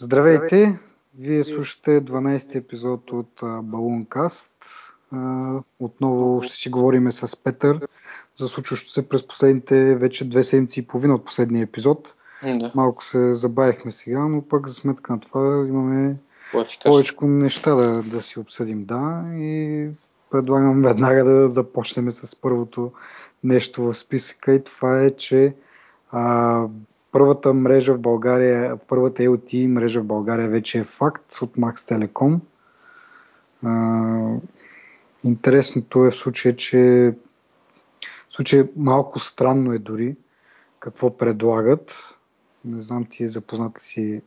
Здравейте! Вие слушате 12 епизод от Балункаст. Отново ще си говорим с Петър за случващото се през последните вече две седмици и половина от последния епизод. Да. Малко се забавихме сега, но пък за сметка на това имаме повече неща да, да си обсъдим. Да, и предлагам веднага да започнем с първото нещо в списъка и това е, че а, първата мрежа в България, първата LTE мрежа в България вече е факт от Max Telecom. Интересното е в случая, че в случая малко странно е дори какво предлагат. Не знам ти е запознат ли си,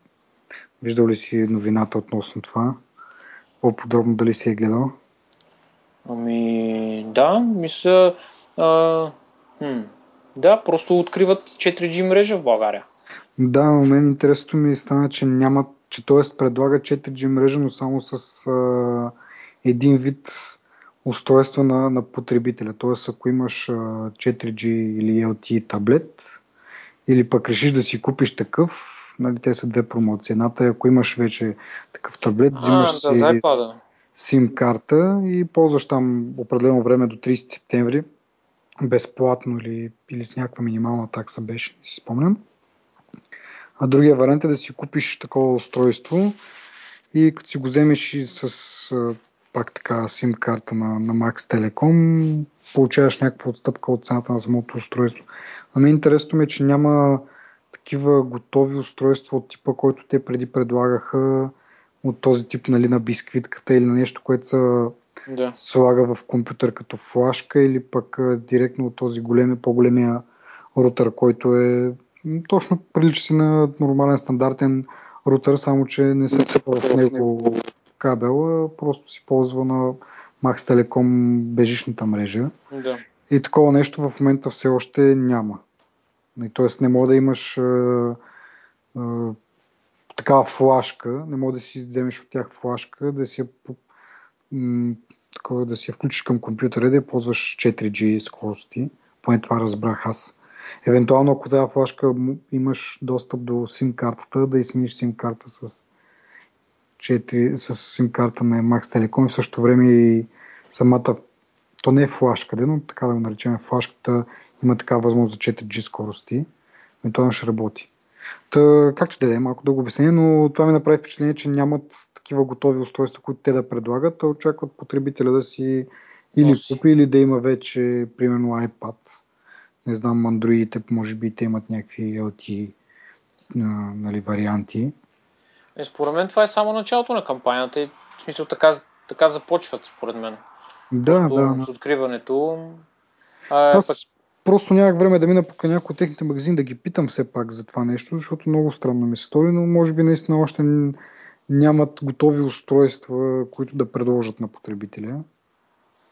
виждал ли си новината относно това? По-подробно дали си е гледал? Ами, да, мисля, а, хм, да, просто откриват 4G мрежа в България. Да, но мен интересното ми стана, че няма, че т.е. предлага 4G мрежа, но само с а, един вид устройства на, на потребителя. Т.е. ако имаш а, 4G или LTE таблет, или пък решиш да си купиш такъв, нали, те са две промоции. Едната е ако имаш вече такъв таблет, взимаш а, да, си. SIM карта и ползваш там определено време до 30 септември безплатно или, или с някаква минимална такса беше, не си спомням. А другия вариант е да си купиш такова устройство и като си го вземеш и с пак така SIM карта на, на Max Telecom, получаваш някаква отстъпка от цената на самото устройство. На мен интересното ми е, че няма такива готови устройства от типа, който те преди предлагаха от този тип нали, на бисквитката или на нещо, което са Да. слага в компютър като флашка или пък директно от този големи, по-големия рутър, който е точно прилича си на нормален стандартен рутър, само че не се цепва в него кабел, а просто си ползва на Max Telecom бежичната мрежа. Да. И такова нещо в момента все още няма. И, Тоест не мога да имаш а, а, такава флашка, не мога да си вземеш от тях флашка, да си я, м, такова, да я включиш към компютъра и да ползваш 4G скорости. Поне това разбрах аз. Евентуално, ако тази флашка имаш достъп до SIM картата, да изсмениш SIM карта с 4, с SIM карта на Max Telecom и в същото време и самата, то не е флашка, но така да го наречем, флашката има такава възможност за 4G скорости. Евентуално ще работи. Та, както да е, малко дълго обяснение, но това ми направи впечатление, че нямат такива готови устройства, които те да предлагат, а очакват потребителя да си или Носи. купи, или да има вече, примерно, iPad. Не знам, андроидите, може би те имат някакви LTE а, нали, варианти. Е, според мен това е само началото на кампанията и в смисъл така, така започват, според мен. Да, Просто да. С откриването. А, Аз пък, просто нямах време да мина покрай някой от техните магазини да ги питам все пак за това нещо, защото много странно ми се стори, но може би наистина още нямат готови устройства, които да предложат на потребителя.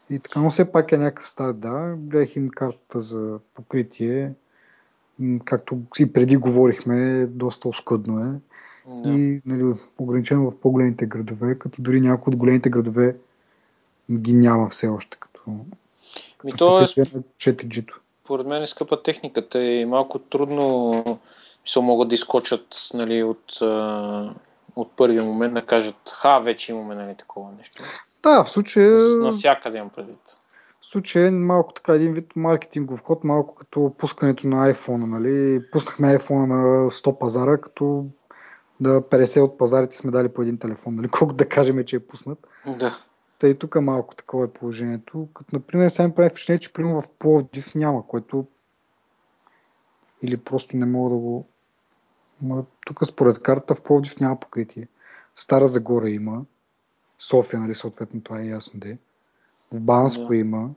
И така, но все пак е някакъв старт, да. Гледах им картата за покритие. Както и преди говорихме, доста оскъдно е. да. И нали, ограничено в по-големите градове, като дори някои от големите градове ги няма все още като, Ми като то е, покритие на 4G-то. Според мен е скъпа техниката и малко трудно се могат да изкочат нали, от, от първия момент да кажат, ха, вече имаме нали, такова нещо. Да, в случая, Навсякъде имам предвид. в случая малко така един вид маркетингов ход, малко като пускането на iPhone, нали? Пуснахме iPhone на 100 пазара, като да 50 от пазарите сме дали по един телефон, нали? Колко да кажем, че е пуснат. Да. Тъй тук малко такова е положението. Като, например, сега ми прави впечатление, че примерно в Пловдив няма, което или просто не мога да го... Ма, тук според карта в Пловдив няма покритие. В Стара Загора има. София, нали, съответно, това е ясно де. В Банско Да. има.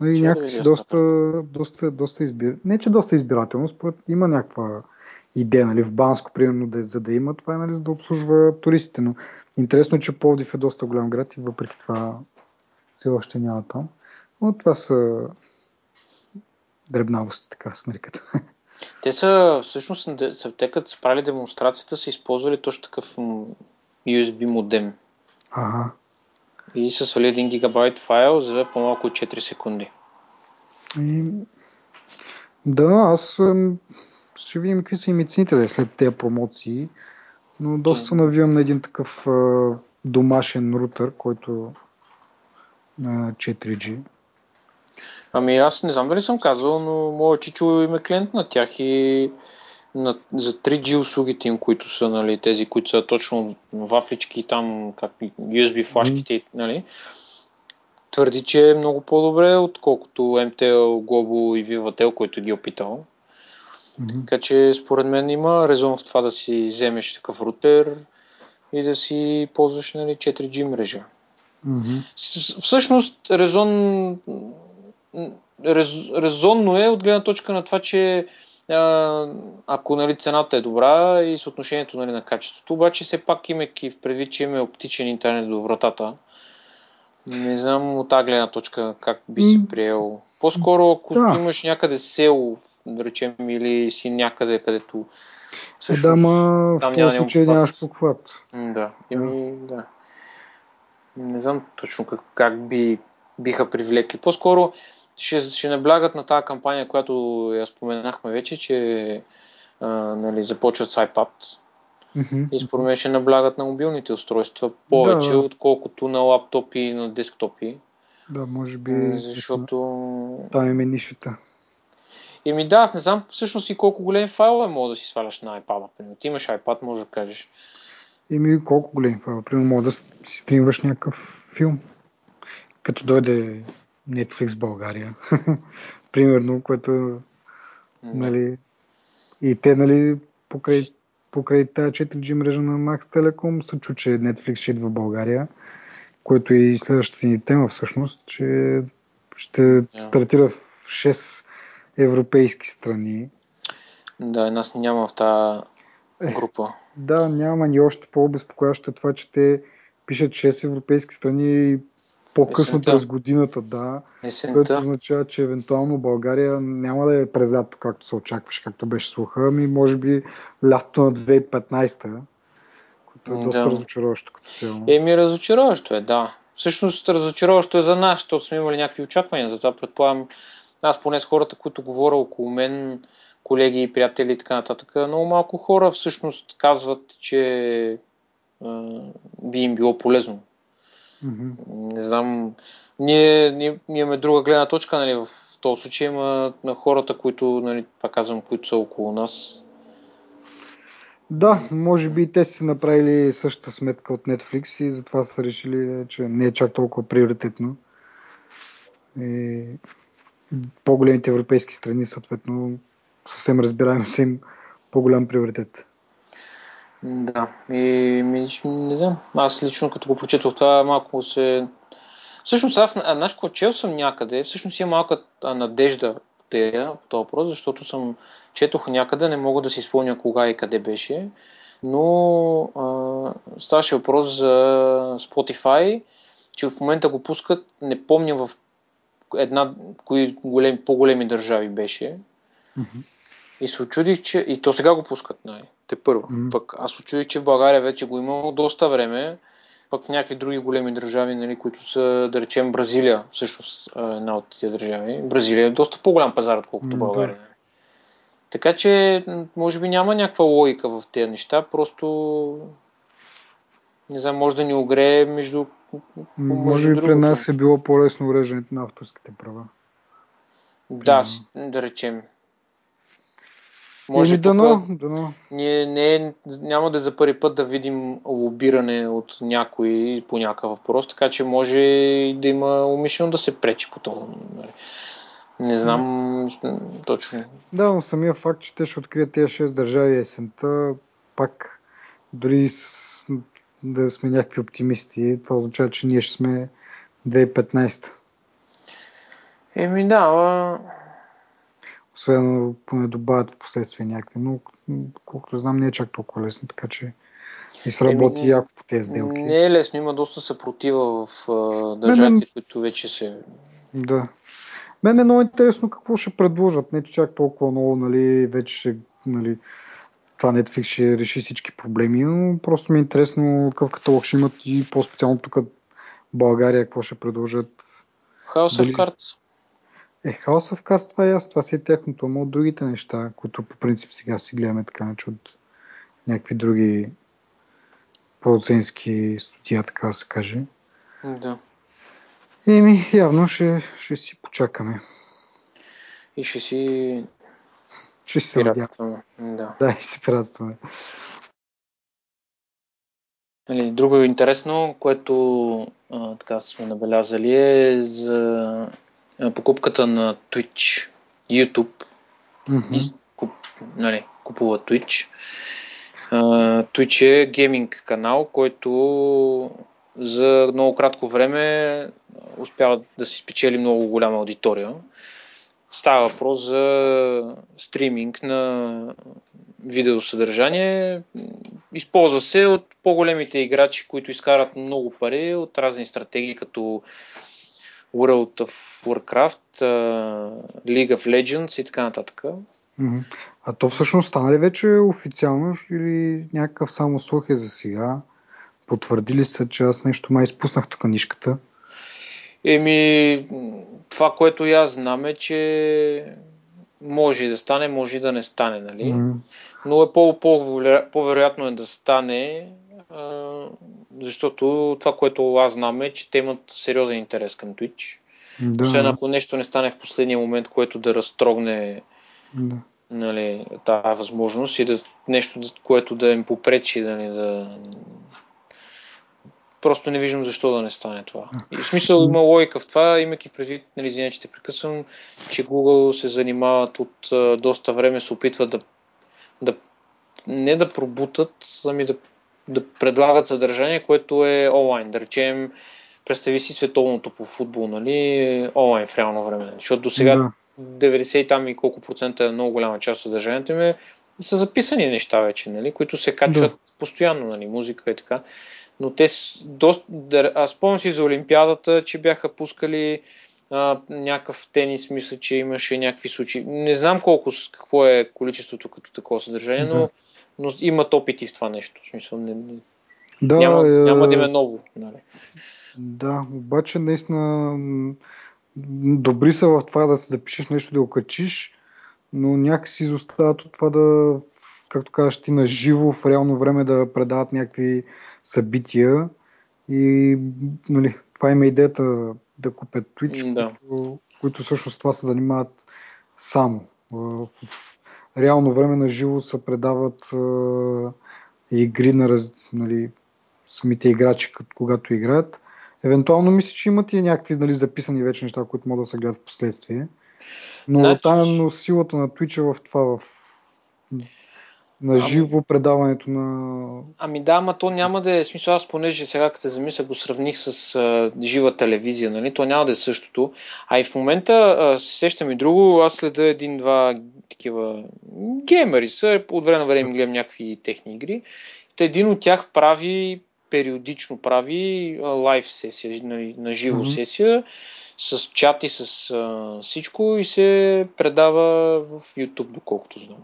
Нали, Ще да някакси видя доста, доста, доста избир... Не, че доста избирателно, според има някаква идея, нали, в Банско, примерно, да, за да има, това е, нали, за да обслужва туристите, но интересно е, че Пловдив е доста голям град и въпреки това все още няма там. Но това са дребнавости, така се нарекат. Те са, всъщност, те като са правили демонстрацията, са използвали точно такъв USB модем. Ага. И са свали 1 гигабайт файл за по-малко от 4 секунди. И... Да, аз ще видим какви са и цените е след тези промоции. Но доста се навивам на един такъв а, домашен рутер, който на 4G. Ами аз не знам дали съм казал, но моят чичо има клиент на тях и на, за 3G услугите им, които са нали, тези, които са точно вафлички там, как, USB флашките, mm. нали, твърди, че е много по-добре, отколкото MTL, Globo и Vivatel, който ги е опитал. Така че според мен има резон в това да си вземеш такъв рутер и да си ползваш нали, 4G мрежа. Mm-hmm. Всъщност резон, рез, резонно е от гледна точка на това, че а, ако нали, цената е добра и съотношението нали, на качеството, обаче все пак имайки в предвид, че има оптичен интернет до вратата, не знам от тази гледна точка как би си приел. По-скоро, ако да. имаш някъде село, да речем, или си някъде, където Всъщност, да, ма в този случай нямаш похват. Да, еми, да. Не знам точно как, как би, биха привлекли. По-скоро ще, ще наблягат на тази кампания, която я споменахме вече, че а, нали, започват с iPad. Mm-hmm. И според мен ще наблягат на мобилните устройства повече, да, отколкото на лаптопи и на десктопи. Да, може би. Защото. Там е нишата. Еми да, аз не знам всъщност и колко големи файлове мога да си сваляш на iPad. Примерно. Ти имаш iPad, може да кажеш. Еми колко големи файлове. Примерно мога да си стримваш някакъв филм. Като дойде Netflix България. Примерно, което mm. нали, и те, нали, покрай, покрай тази 4G мрежа на Max Telecom се чу, че Netflix ще идва в България, което е и следващата ни тема всъщност, че ще yeah. стартира в 6 европейски страни. Да, нас няма в тази група. Е, да, няма ни още по-обезпокоящо е това, че те пишат 6 европейски страни по-късно през годината, да. Есента. Което означава, че евентуално България няма да е през лято, както се очакваше, както беше слуха, ами може би лято на 2015 което е доста да. разочароващо като цяло. Еми, разочароващо е, да. Всъщност разочароващо е за нас, защото сме имали някакви очаквания, затова предполагам аз поне с хората, които говоря около мен, колеги, приятели и така нататък, много малко хора всъщност казват, че а, би им било полезно. Mm-hmm. Не знам, ние, ние, ние имаме друга гледна точка, нали, в този случай има на хората, които, нали, пак казвам, които са около нас. Да, може би те са направили същата сметка от Netflix и затова са решили, че не е чак толкова приоритетно. И по-големите европейски страни, съответно, съвсем разбираемо са им по-голям приоритет. Да, и ми, не знам. Аз лично като го прочетох това малко се... Всъщност аз, знаеш, чел съм някъде, всъщност има малка надежда по този въпрос, защото съм четох някъде, не мога да си спомня кога и къде беше, но а, ставаше въпрос за Spotify, че в момента го пускат, не помня в една, кои големи, по-големи държави беше. Mm-hmm. И се очудих, че... И то сега го пускат, най- те първо. Mm-hmm. Пък аз очудих, че в България вече го имало доста време. Пък в някакви други големи държави, нали, които са, да речем, Бразилия, всъщност една от тези държави. Бразилия е доста по-голям пазар, отколкото mm-hmm. България. Да. Така че, може би няма някаква логика в тези неща, просто не знам, може да ни огрее между може би при нас е било по-лесно уреждането на авторските права. Да, да речем. Може Или дано, дано. Ние не, няма да за първи път да видим лобиране от някой по някакъв въпрос, така че може и да има умишлено да се пречи по това. Не знам точно. Да, но самия факт, че те ще открият тези 6 държави есента, пак дори да сме някакви оптимисти. Това означава, че ние ще сме 2015. Еми да, а... Освен поне добавят в последствие някакви, но колкото знам не е чак толкова лесно, така че и сработи Еми, яко по тези сделки. Не е лесно, има доста съпротива в държавите, мен, които вече се... Да. Мен е много интересно какво ще предложат. Не че чак толкова много, нали, вече ще, нали, това Netflix ще реши всички проблеми, но просто ми е интересно какъв каталог ще имат и по-специално тук България, какво ще предложат. House Дали... of Cards. Е, House of Cards, това е ясно, това си е техното, но от другите неща, които по принцип сега си гледаме така, че от някакви други продуцентски студия, така да се каже. Да. Еми, явно ще, ще си почакаме. И ще си Ще се пиратстваме. Да. Да, и си пиратстваме. Нали, друго интересно, което а, така сме набелязали е за покупката на Twitch, YouTube. Мгм. И, куп, нали, купува Twitch. А, Twitch е гейминг канал, който за много кратко време успява да си спечели много голяма аудитория. Става въпрос за стриминг на видеосъдържание. Използва се от по-големите играчи, които изкарат много пари от разни стратегии, като World of Warcraft, League of Legends и така нататък. А то всъщност стана ли вече официално или някакъв само слух е за сега? Потвърдили са, че аз нещо май изпуснах тук нишката. Еми, това, което и аз знам е, че може и да стане, може и да не стане, нали? М, Но е по- по- по-вероятно е да стане, а, защото това, което аз знам е, че те имат сериозен интерес към Twitch. Да, Освен ако нещо не стане в последния момент, което да разтрогне да. нали, тази възможност и да, нещо, което да им попречи нали, да... Просто не виждам защо да не стане това. И в смисъл има логика в това, имайки предвид, нали, извиня, че те прекъсвам, че Google се занимават от а, доста време, се опитват да, да не да пробутат, ами да, да предлагат съдържание, което е онлайн. Да речем, представи си световното по футбол, нали, онлайн в реално време. Защото до сега Да. 90 и там и колко процента е много голяма част от съдържанието им е, са записани неща вече, нали, които се качват постоянно, нали, музика и така. Но те доста, да, аз спомням си за Олимпиадата, че бяха пускали а, някакъв тенис, мисля, че имаше някакви случаи. Не знам колко, какво е количеството като такова съдържание, но, Да. но имат опити в това нещо. В смисъл, не, не, Да, няма, е, няма да им е ново. Нали. Да, обаче наистина добри са в това да се запишеш нещо да го качиш, но някакси изостават от това да, както казваш ти, на живо в реално време да предават някакви събития и нали, това има идеята да купят Twitch, Да. които, които всъщност това се занимават само. В, в реално време на живо се предават е, игри на раз, нали, самите играчи, когато играят. Евентуално мисля, че имат и някакви нали, записани вече неща, които могат да се гледат в последствие. Но Значи- там но силата на Twitch е в това, в на живо предаването на... Ами да, ама то няма да е смисъл. Аз понеже сега, като се замисля, го сравних с а, жива телевизия, нали? То няма да е същото. А и в момента а, се сещам и друго. Аз следа един-два такива геймери са. От време на време гледам някакви техни игри. Та един от тях прави периодично прави лайв сесия, на, на живо Мгм. сесия с чат и с а, всичко и се предава в YouTube, доколкото знам.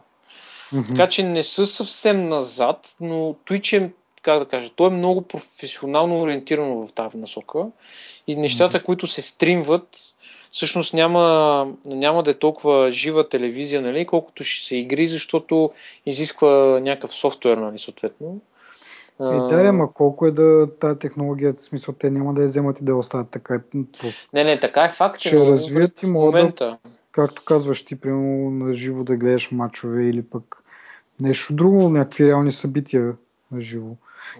Мгм. Така че не са съвсем назад, но Twitch е, как да кажа, то е много професионално ориентирано в тази насока и нещата, които се стримват, всъщност няма, няма да е толкова жива телевизия, нали, колкото ще се игри, защото изисква някакъв софтуер, нали, съответно. Е, да, ама колко е да тази технология, в смисъл те няма да я вземат и да я оставят така. е. Не, не, така е факт, че Ще развият и могат да- момента. Както казваш ти, примерно на живо да гледаш мачове или пък нещо друго, някакви реални събития на живо.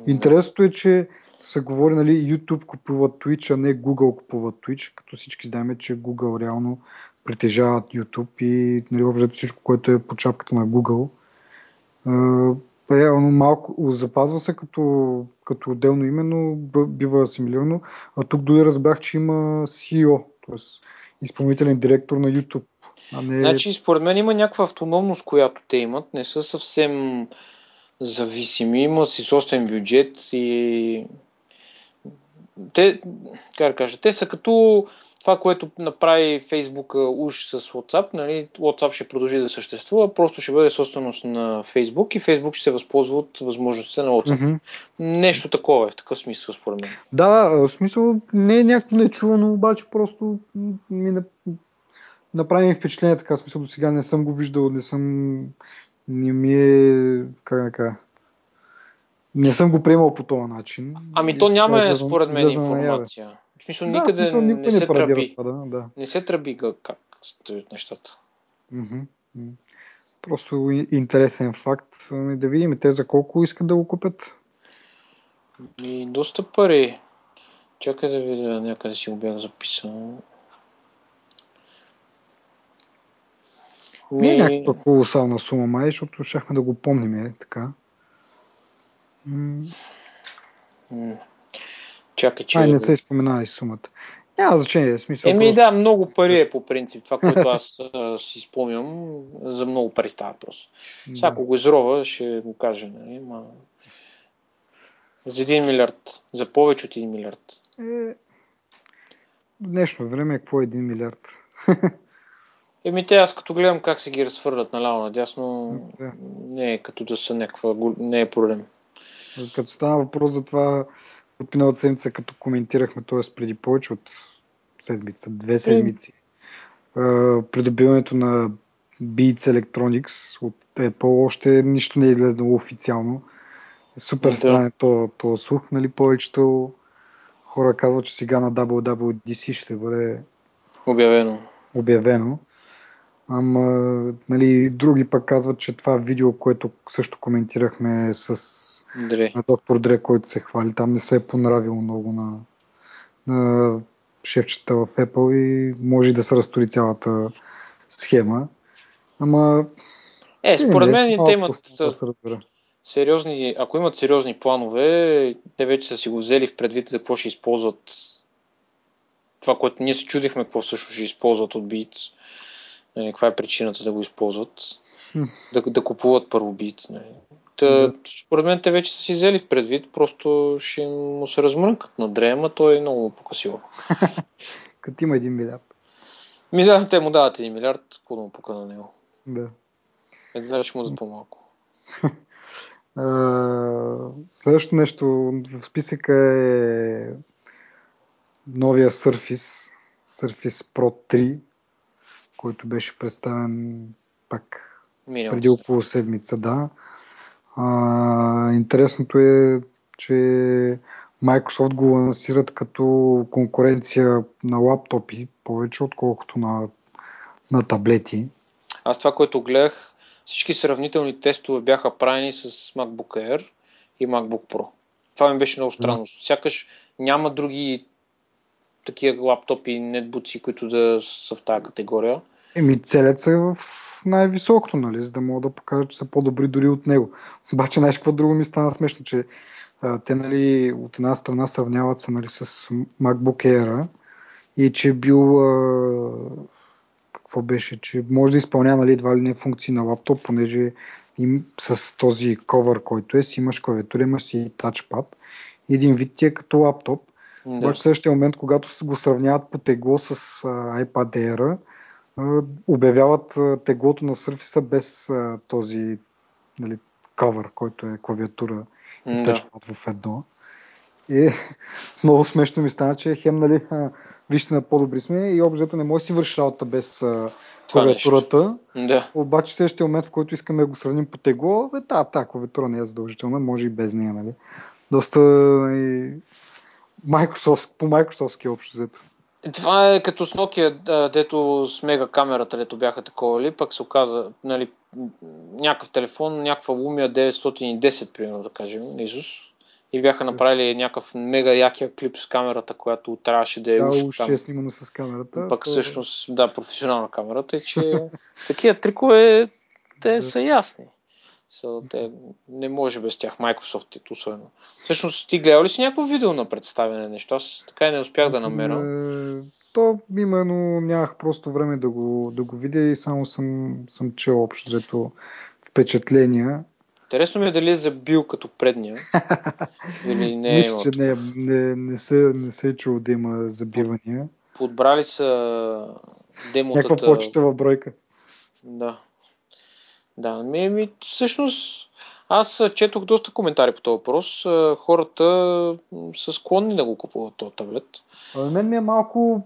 Интересното е, че се говори, нали, YouTube купува Twitch, а не Google купува Twitch, като всички знаем, че Google реално притежават YouTube и нали, въобще всичко, което е по чапката на Google. А, реално малко запазва се като, като отделно име, но бива асимилирано. А тук дори разбрах, че има CEO, т.е. изпълнителен директор на YouTube. А не... Значи, според мен има някаква автономност, която те имат. Не са съвсем зависими. Имат си собствен бюджет и те, как да кажа, те са като това, което направи Facebook уж с WhatsApp, нали, WhatsApp ще продължи да съществува, просто ще бъде собственост на Facebook и Facebook ще се възползва от възможността на WhatsApp. Мгм. Нещо такова е, в такъв смисъл, според мен. Да, в смисъл не е някакво нечувано, обаче просто ми на- направи ми впечатление така, в смисъл до сега не съм го виждал, не съм, не ми е, как да кажа, Не съм го приемал по този начин. Ами то няма, излезнам- според мен, информация. В смисъл, Да, никъде смисъл, никой не се тръби. разпада, да. Не се тръби как стоят нещата. М. Просто интересен факт. Ами Да видим те за колко искат да го купят. И доста пари. Чакай да видя, някъде си го бях записал. Не е някаква колосална сума, май, защото щяхме да го помним, е, така. М, чакай, че... Май не се изпоменава и сумата. Няма значение, смисъл. Еми просто- да, много пари е по принцип. Това, което аз а, си спомням, за много пари става въпрос. Сега, ако го изрова, ще го кажа. Нали? Ма... За 1 милиард. За повече от 1 милиард. Е, в днешно време какво е 1 милиард? Еми те, аз като гледам как се ги разхвърлят наляво надясно, Да. не е като да са някаква, не е проблем. Като стана въпрос за това от миналата седмица, като коментирахме, т.е. преди повече от седмица, две седмици, е, придобиването на Beats Electronics от Apple още нищо не е излезнало официално. Супер Да. странен то, то слух, нали, повечето хора казват, че сега на WWDC ще бъде Обявено. обявено. Ама, нали, други пък казват, че това видео, което също коментирахме с Дре. на доктор Дре, който се хвали, там не се е понравило много на, на шефчета в Apple и може да се разтори цялата схема. Ама, Е, според мен те имат да сериозни, ако имат сериозни планове, те вече са си го взели в предвид за какво ще използват това, което ние се чудихме, какво всъщност ще използват от Beats. Нали, каква е причината да го използват? Да, да купуват първо. Нали. Та, Да. Според мен те вече са си взели в предвид, просто ще му се размрънкат на Дре, ама той е много му. Като има един милиард. Ми да, те му дават 1 милиард, какво да му пука на него. Да. Едва ще му дадат по-малко. Следващото нещо в списъка е новия Surface, Surface Pro 3, който беше представен пак Минал. преди около седмица, да. А, интересното е, че Microsoft го лансират като конкуренция на лаптопи, повече отколкото на, на таблети. Аз това, което гледах, всички сравнителни тестове бяха правени с MacBook Air и MacBook Pro. Това ми беше много странно. Сякаш няма други такива лаптопи, нетбуци, които да са в тази категория. Еми, целят се в най-високото, нали, за да могат да покажат, че са по-добри дори от него. Обаче, знаеш какво друго ми стана смешно, че а, те, нали, от една страна сравняват се, нали, с MacBook Air и че бил а, какво беше, че може да изпълнява, нали, едва ли не функции на лаптоп, понеже им, с този ковър, който е, си имаш клавиатура, имаш си тачпад. Един вид ти е като лаптоп, Да. обаче в следващия момент, когато го сравняват по тегло с а, iPad Air, обявяват теглото на Surface без този нали, кавър, който е клавиатура и Да. в едно. И много смешно ми стана, че хем, нали, вижте на по-добри сме и общо не може да си върши работа без а, клавиатурата. Да. Обаче следващия момент, в който искаме да го сравним по тегло, бе, та, та клавиатура не е задължителна, може и без нея, нали. Доста нали, Microsoft, по Microsoftски общо взето. Това е като с Nokia, дето с мега камерата, дето бяха такова ли, пък се оказа, нали, някакъв телефон, някаква Lumia 910, примерно да кажем, Asus, и бяха направили някакъв мега якия клип с камерата, която трябваше да е Да, уж е снимано с камерата. Пък то- всъщност, да, професионална камерата, е, че такива трикове, те Да. са ясни. So, те, не може без тях, Microsoft е особено. Всъщност, ти гледал ли си някакво видео на представяне нещо? Аз така и не успях да намеря. Е, То именно нямах просто време да го, да го видя и само съм, съм чел общо взето впечатления. Интересно ми е дали е забил като предния. или не е Мисля, че не, не, не, се, не се е чул да има забивания. Подбрали са Някаква демотата. почтова бройка. Да. Да, ми, ми, всъщност аз четох доста коментари по този въпрос. Хората са склонни да го купуват този таблет. А, мен ми е малко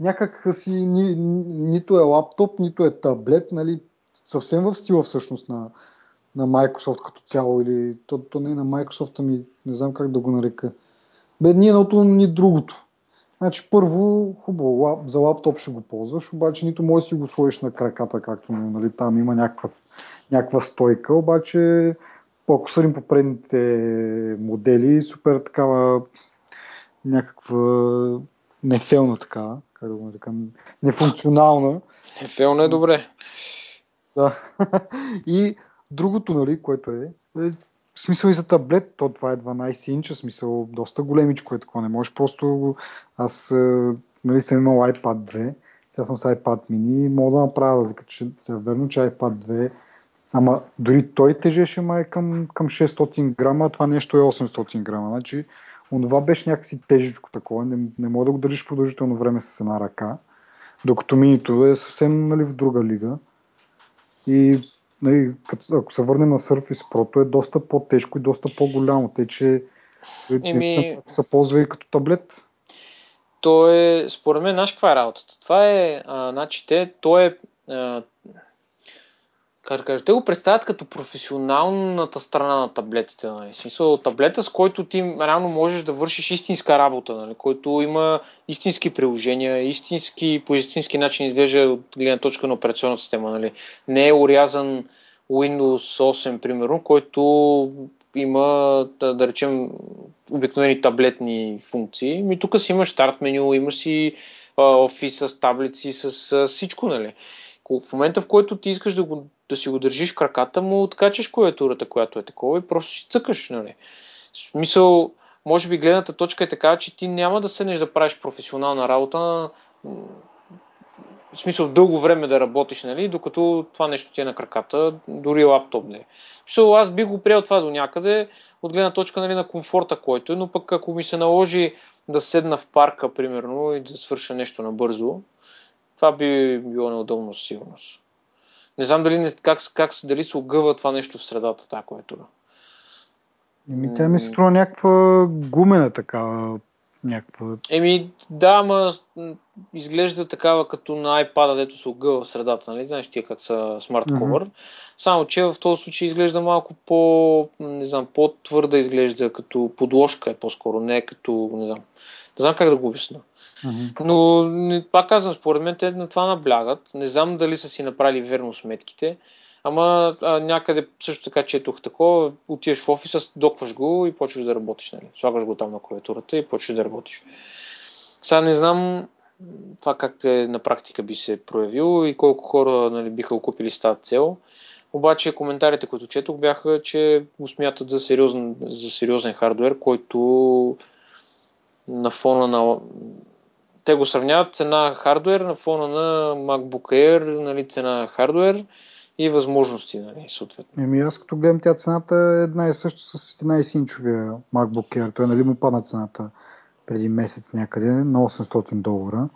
някак си ни, ни, нито е лаптоп, нито е таблет, нали, съвсем в стила всъщност на, на Microsoft като цяло или то, то не е на Microsoft, ами не знам как да го нарека. Бе, ни едното, ни другото. Значи първо, хубаво, лап, за лаптоп ще го ползваш, обаче нито може да си го сложиш на краката, както нали, там има някаква, някаква стойка, обаче ако съдим по предните модели, супер такава някаква нефелна такава, как да го нарека, нефункционална. Нефелна е добре. Да. И другото, нали, което е, е в смисъл и за таблет, то това е 12 инча, смисъл доста големичко е такова, не можеш просто, аз нали, съм имал iPad 2, сега съм с iPad mini, мога да направя разлика, че се верно, че iPad 2 Ама дори той тежеше май към, към 600 грама, а това нещо е 800 грама. Значи, онова беше някакси тежичко такова, не, не мога да го държиш продължително време с една ръка, докато минито е съвсем нали, в друга лига. И нали, като, ако се върнем на Surface Pro, то е доста по-тежко и доста по-голямо, тъй че Еми... се ползва и като таблет. То е, според мен, знаеш каква е работата? Това е, а, значи, те, то е а, те го представят като професионалната страна на таблетите. Нали? Смисъл, таблета, с който ти реално можеш да вършиш истинска работа, нали? който има истински приложения, истински, по истински начин изглежда от гледна точка на операционната система. Нали? Не е урязан Windows 8, примерно, който има, да, да речем, обикновени таблетни функции. Ми тук си имаш старт меню, имаш си офис с таблици, с, с всичко, нали? В момента, в който ти искаш да, го, да си го държиш краката му, откачаш клавиатурата, която е такова и просто си цъкаш. Нали? В смисъл, може би гледната точка е така, че ти няма да седнеш да правиш професионална работа, в смисъл дълго време да работиш, нали, докато това нещо ти е на краката, дори лаптоп не е. смисъл, аз бих го приел това до някъде, от гледна точка нали, на комфорта, който е, но пък ако ми се наложи да седна в парка, примерно, и да свърша нещо набързо, това би било неудобно със сигурност. Не знам дали, как, как, дали се огъва това нещо в средата, тази клавиатура. Еми, тя ми се струва някаква гумена такава. Някаква... Еми, да, ама изглежда такава като на iPad, дето се огъва в средата, нали? Знаеш тия как са смарт cover. Mm-hmm. Само, че в този случай изглежда малко по, не знам, по-твърда изглежда, като подложка е по-скоро, не като, не знам. Не знам как да го обясня. Но, пак казвам, според мен те на това наблягат. Не знам дали са си направили верно сметките. Ама а, някъде също така четох такова, отиваш в офиса, докваш го и почваш да работиш. Нали? Слагаш го там на клавиатурата и почваш да работиш. Сега не знам това как е, на практика би се проявило и колко хора нали, биха окупили с тази цел. Обаче коментарите, които четох, бяха, че го смятат за сериозен, за сериозен хардвер, който на фона на те го сравняват цена хардвер на фона на MacBook Air, нали, цена хардвер и възможности, нали, съответно. Еми аз като гледам тя цената е една и също с 11-инчовия MacBook Air. Той нали му падна цената преди месец някъде на 800 долара.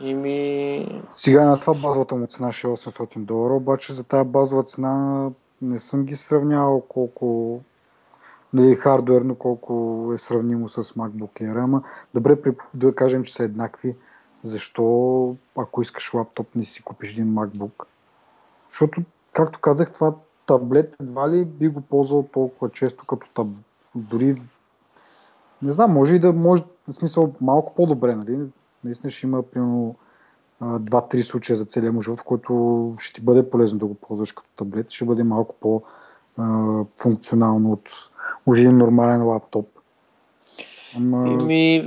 Ими... Сега на това базовата му цена ще е 800 долара, обаче за тази базова цена не съм ги сравнявал колко нали, хардуерно колко е сравнимо с MacBook Air, ама добре да кажем, че са еднакви. Защо, ако искаш лаптоп, не си купиш един MacBook? Защото, както казах, това таблет едва ли би го ползвал толкова често като таб. Дори не знам, може и да може, в смисъл, малко по-добре, нали? Наистина ще има, примерно, два-три случая за целия му живот, в който ще ти бъде полезно да го ползваш като таблет, ще бъде малко по-функционално от един нормален лаптоп. Ама... Еми,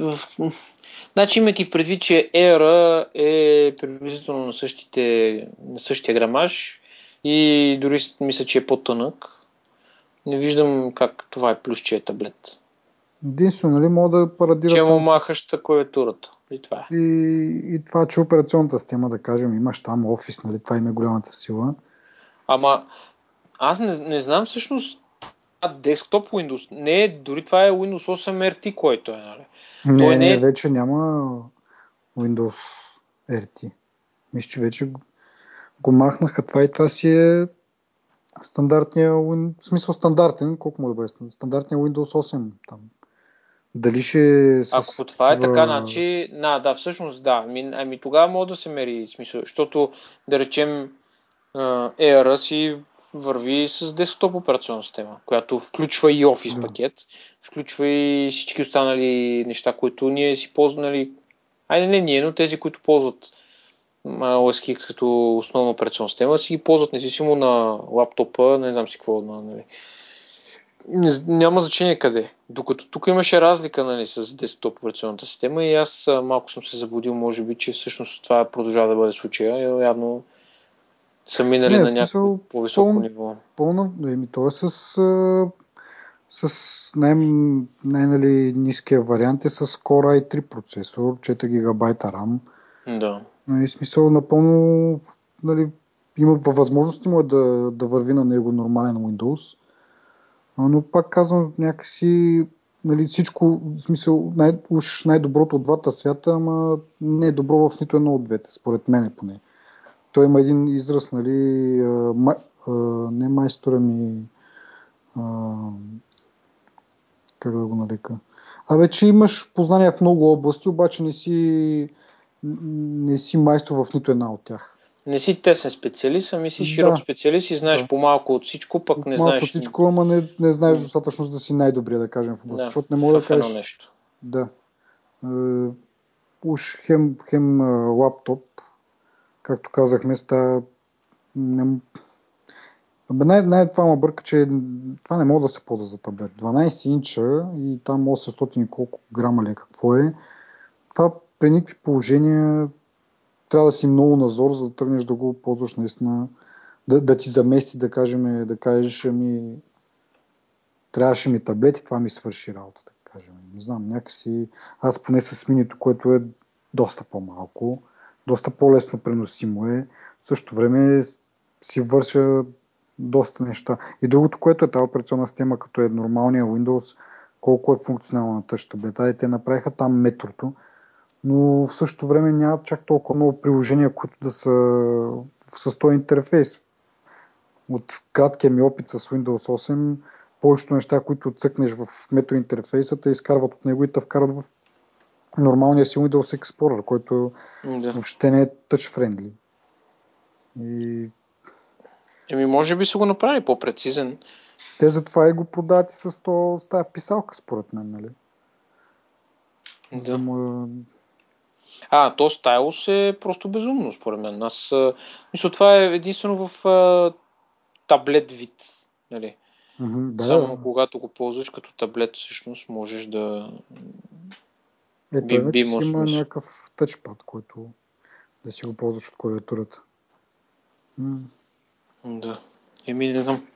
Значи, имайки предвид, че Air е приблизително на, същите, на същия грамаж и дори мисля, че е по-тънък, не виждам как това е плюс, че е таблет. Единствено, нали, мога да парадира... Че му махаш с... клавиатурата. И това е. И, и това, че операционната система, да кажем, имаш там офис, нали, това има голямата сила. Ама, аз не, не знам всъщност десктоп Windows. Не, дори това е Windows 8 RT, който е, нали? Не, Той не, е... вече няма Windows RT. Мисля, че вече го махнаха това и това си е стандартния, в смисъл стандартен, колко му да бъде стандартния Windows 8 там. Дали ще е с Ако това е така, значи, на, да, всъщност да, ами, ами тогава мога да се мери смисъл, защото да речем ERA си върви с десктоп операционна система, която включва и Да. пакет, включва и всички останали неща, които ние си ползваме, нали, айде не ние, но тези, които ползват OS X като основна операционна система, си ги ползват независимо на лаптопа, не знам си какво, на, нали. Не, няма значение къде. Докато тук имаше разлика нали, с десктоп операционната система и аз малко съм се заблудил, може би, че всъщност това продължава да бъде случая. Явно са минали Не, на някакво по-високо пълно- ниво. Пълно, еми, то е с, с най- най-нали, ниския вариант е с Core i3 процесор, 4 ГБ RAM. Да. Нали, смисъл напълно нали, има възможности му е да, да върви на него нормален Windows. Но пак казвам, някакси нали, всичко, в смисъл, най- уж най-доброто от двата свята, ама не е добро в нито едно от двете, според мен поне. Той има един израз, нали, а, май, а, не майстора ми, а, как да го нарека. Абе, че имаш познания в много области, обаче не си, не си майстор в нито една от тях. Не си тесен специалист, ами си широк Да. специалист и знаеш Да. по-малко от всичко, пък не Малко знаеш всичко, ама не, не знаеш достатъчно да си най-добрия, да кажем, в областта. да, защото не мога да кажеш... нещо. Да. Е, уж хем, хем а, лаптоп, както казахме, ста... Не... Най- най- това ме бърка, че това не мога да се ползва за таблет. 12 инча и там 800 и колко грама ли е, какво е. Това при никакви положения трябва да си много назор, за да тръгнеш да го ползваш наистина, да, да ти замести, да кажем, да кажеш, ами трябваше ми таблет и това ми свърши работа, да кажем. Не знам, някакси аз поне с минито, което е доста по-малко, доста по-лесно преносимо е, в същото време си върша доста неща. И другото, което е тази операционна система, като е нормалния Windows, колко е функционална на тъж таблета. И те направиха там метрото, но в същото време нямат чак толкова много приложения, които да са с този интерфейс. От краткия ми опит с Windows 8, повечето неща, които цъкнеш в метро интерфейса, те изкарват от него и те вкарват в нормалния си Windows Explorer, който Да. въобще не е touch friendly. И Еми, може би са го направили по-прецизен. те затова и го продават и с, то, с тази писалка, според мен, нали? Да. му- А, то стайлус е просто безумно, според мен. Аз мисля, това е единствено в а, таблет вид. Нали? Мгм, да, Само да. когато го ползваш като таблет, всъщност можеш да... Би- иначе би си има смисъл. някакъв тъчпад, който да си го ползваш от клавиатурата. М. Да. Еми, не знам.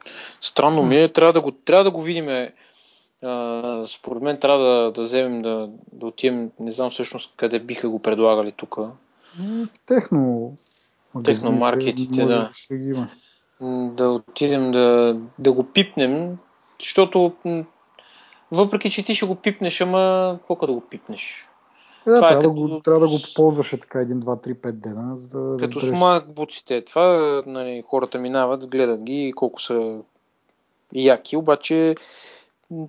Странно ми е. Трябва да го, трябва да го видим. А, според мен трябва да, да вземем да, да отидем, не знам всъщност къде биха го предлагали тук. В техно Техномаркетите, да. би ще ги има. М, Да отидем да, да го пипнем, защото въпреки, че ти ще го пипнеш, ама колко да го пипнеш? Е, да, е трябва, да като го, трябва да го ползваш е така 1, 2, 3, 5 дена, за да Като разбереш. макбуците. Това нали, хората минават, гледат ги колко са яки, обаче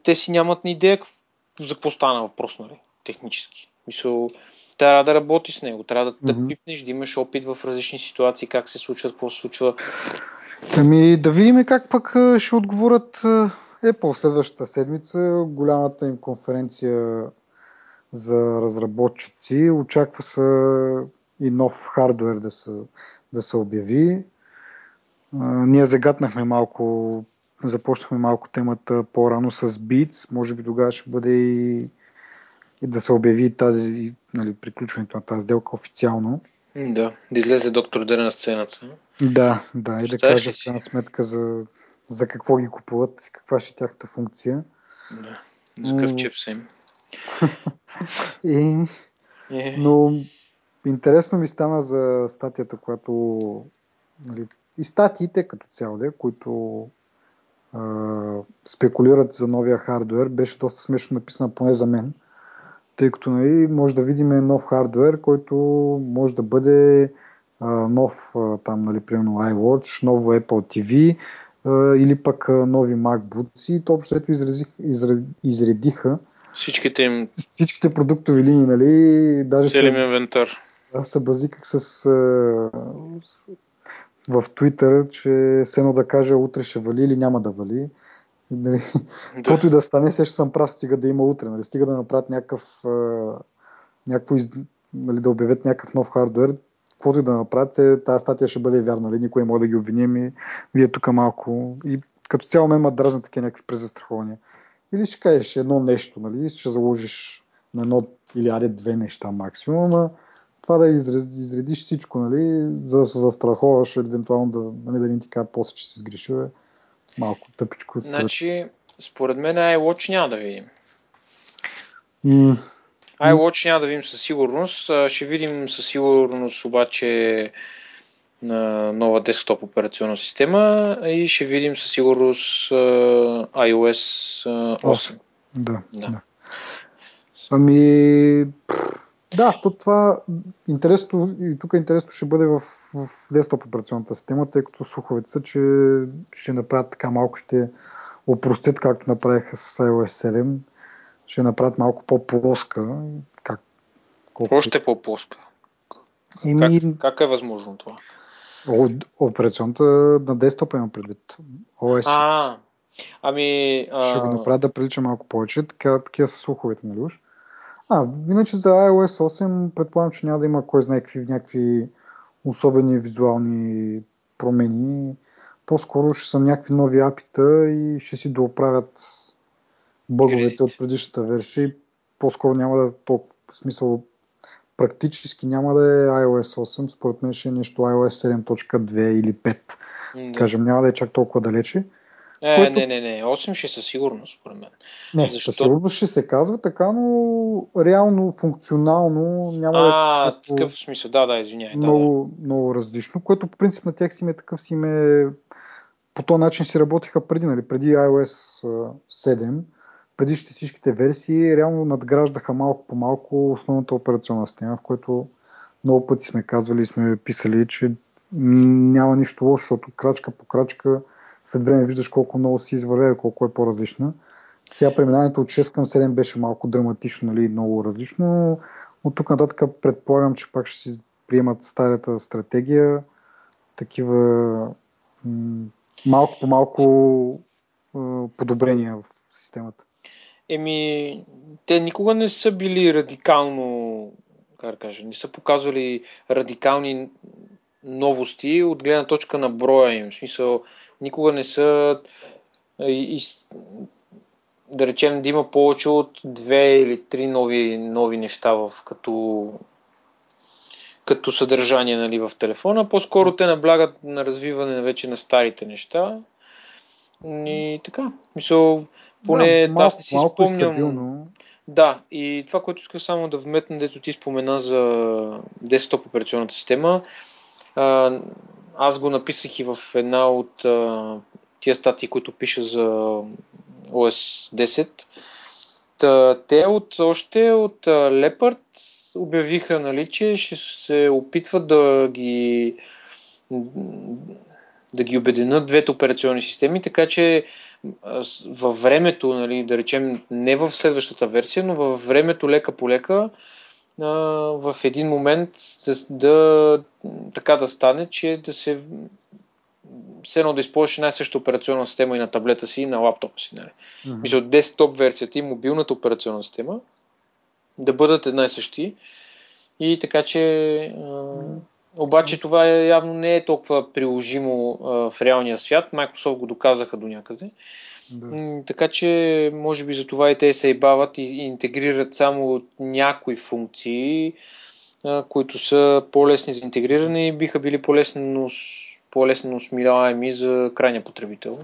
те си нямат ни идея за какво стана въпрос, нали, технически. Мисъл, трябва да работи с него, трябва да, Мгм. да пипнеш, да имаш опит в различни ситуации, как се случва, какво се случва. Ами да видим как пък ще отговорят а, Apple следващата седмица. Голямата им конференция за разработчици. Очаква се и нов хардвер да се, да се обяви. А, ние загатнахме малко, започнахме малко темата по-рано с Beats. Може би тогава ще бъде и, и да се обяви тази, нали, приключването на тази сделка официално. Да, да излезе доктор Дър на сцената. Да, да, и да ли в крайна сметка за, за какво ги купуват, каква ще е тяхната функция. Да. За какъв чип са им. И, Е, но интересно ми стана за статията, която нали, и статиите като цяло, де, които а, спекулират за новия хардвер, беше доста смешно написана, поне за мен, тъй като нали, може да видим нов хардвер, който може да бъде а, нов, а, там, нали, примерно iWatch, ново Apple TV или пък нови MacBooks и то общо изразих, изред, изредиха всичките им, всичките продуктови линии, нали, даже целият им инвентар. аз се базиках с, с в Twitter, че се едно да каже утре ще вали или няма да вали. Нали, каквото и да стане, се ще съм прав, стига да има утре. Нали, стига да направят някакъв, някакво, нали, да обявят някакъв нов хардвер, каквото и да направят, тази статия ще бъде вярна. Нали, никой не може да ги обвиним и вие тук малко. И като цяло ме ма дразнат такива някакви презастрахования. Или ще кажеш едно нещо, нали, ще заложиш на едно или аре две неща максимум, а това да изредиш всичко, нали, за да се застраховаш, евентуално да, нали, да не ти кажа после, че си сгрешил, е малко тъпичко. Значи, според мен iWatch няма да видим. Mm. iWatch няма да видим със сигурност. Ще видим със сигурност обаче на нова десктоп операционна система и ще видим със сигурност iOS 8. Да, да. да. Ами, да, то това интересно, и тук интересно ще бъде в, в десктоп операционната система, тъй като слуховете са, че ще направят така малко, ще опростят, както направиха с iOS 7, ще направят малко по-плоска. Как, колко... Още по-плоска. Ими... Как, как е възможно това? Операционната на десктоп имам предвид. OS. А, ами... А... Ще го направят да прилича малко повече. Така, такива са слуховете, нали уж? А, иначе за iOS 8 предполагам, че няма да има кой знае какви, някакви особени визуални промени. По-скоро ще са някакви нови апита и ще си дооправят бъговете от предишната версия. По-скоро няма да е толкова в смисъл практически няма да е iOS 8, според мен ще е нещо iOS 7.2 или 5. Да. Кажем, няма да е чак толкова далече. Е, което... не, не, не, 8 ще със сигурност, според мен. Не, Защо... със сигурност ще се казва така, но реално, функционално няма а, да е такъв смисъл, да, да, извиняй. Много, да, да. много различно, което по принцип на тях си ме такъв си ме по този начин си работиха преди, нали, преди iOS 7, предишните всичките версии реално надграждаха малко по малко основната операционна система, в което много пъти сме казвали и сме писали, че няма нищо лошо, защото крачка по крачка след време виждаш колко много си извървя колко е по-различна. Сега преминаването от 6 към 7 беше малко драматично, нали, много различно. От тук нататък предполагам, че пак ще си приемат старата стратегия. Такива малко по малко подобрения в системата. Еми, те никога не са били радикално, как да кажа, не са показвали радикални новости от гледна точка на броя им. В смисъл, никога не са и, и, да речем да има повече от две или три нови, нови неща в, като, като съдържание нали, в телефона. По-скоро те наблягат на развиване вече на старите неща. И така. Мисъл, поне да, малко, аз не си малко е спомням. Стабилно. Да, и това, което исках само да вметна, дето ти спомена за десктоп операционната система, аз го написах и в една от тия статии, които пиша за OS 10. Та, те от, още от Leopard обявиха, нали, че ще се опитват да ги да ги обединят двете операционни системи, така че във времето, нали, да речем не в следващата версия, но във времето лека по лека в един момент да, да, така да стане, че да се все едно да използваш една съща операционна система и на таблета си, и на лаптопа си. Нали. Mm-hmm. Мисля, десктоп версията и мобилната операционна система да бъдат една и същи. И така че а. Обаче това е, явно не е толкова приложимо а, в реалния свят. Microsoft го доказаха до някъде. Да. Така че, може би за това и те се бават и, и интегрират само някои функции, а, които са по-лесни за интегриране и биха били по-лесно, по-лесно смиляеми за крайния потребител.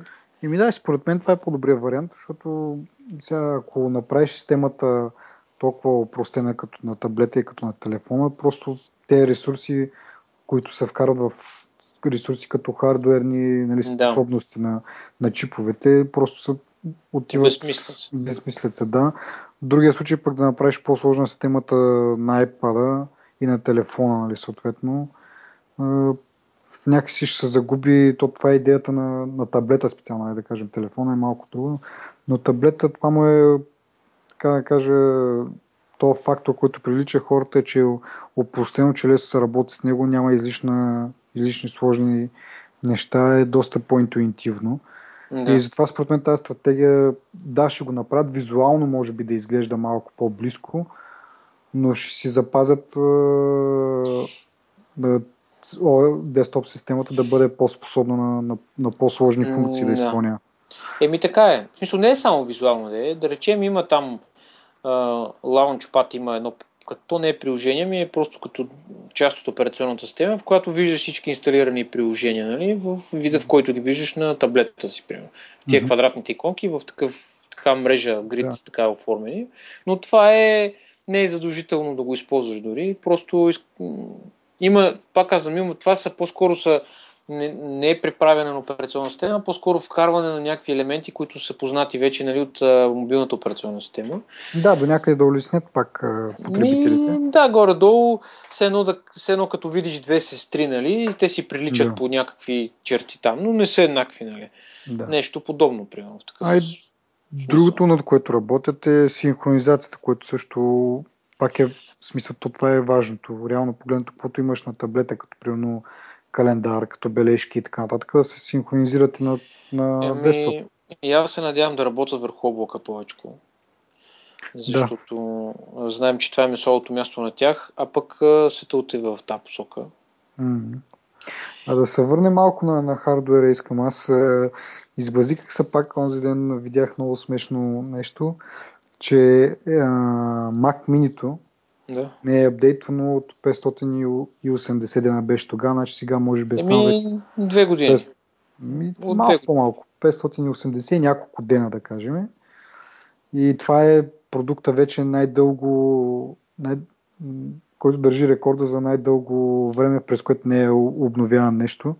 И ми да, според мен това е по-добрия вариант, защото сега, ако направиш системата толкова опростена като на таблета и като на телефона, просто тези ресурси които се вкарват в ресурси като хардуерни нали, способности да. на, на чиповете, просто са отиват безмислица. Да. В другия случай пък да направиш по-сложна системата на iPad и на телефона, нали, съответно, някакси ще се загуби, то това е идеята на, на таблета специално, да кажем, телефона е малко трудно, но таблета това му е, така да кажа, то фактор, който привлича хората е, че е опростено, че лесно се работи с него, няма излишна излишни сложни неща е доста по-интуитивно. Да. И затова според мен тази стратегия, да, ще го направят визуално, може би да изглежда малко по-близко, но ще си запазят да, десктоп системата да бъде по-способна на, на, на по-сложни функции да изпълнява. Еми така е. В смисъл не е само визуално, да е. Да речем има там лаунчпад, има едно като не е приложение, ми е просто като част от операционната система, в която виждаш всички инсталирани приложения, нали, в вида, в който ги виждаш на таблетата си, примерно. Тия mm-hmm. квадратните иконки в такъв, така мрежа, грид, да. така оформени. Но това е, не е задължително да го използваш дори, просто има, пак казвам, има, това са по-скоро са не, не е преправяне на операционна система, а по-скоро вкарване на някакви елементи, които са познати вече нали, от а, мобилната операционна система. Да, до някъде да улеснят пак а, потребителите. Ми, да, горе-долу, все едно, да, все едно като видиш две сестри, нали, те си приличат да. по някакви черти там, но не са еднакви. Нали. Да. Нещо подобно, примерно. В такъв... Ай, другото, над което работят е синхронизацията, което също пак е, в смисъл, то това е важното. Реално погледнато, каквото имаш на таблета, като примерно календар, като бележки и така нататък, да се синхронизират на, на ами, десктоп. И аз се надявам да работят върху облака повече. Защото да. знаем, че това е месолото място на тях, а пък света отива в тази посока. Mm. А да се върне малко на, на хардуера, искам аз. Е, избазиках се пак, онзи ден видях много смешно нещо, че е, Mac Mini да. Не е апдейтвано от 580 дена беше тогава, значи сега може стане вече. Две години. 5... Ми, от малко две... по-малко. 580 няколко дена, да кажем. И това е продукта вече най-дълго, най- който държи рекорда за най-дълго време, през което не е обновяван нещо.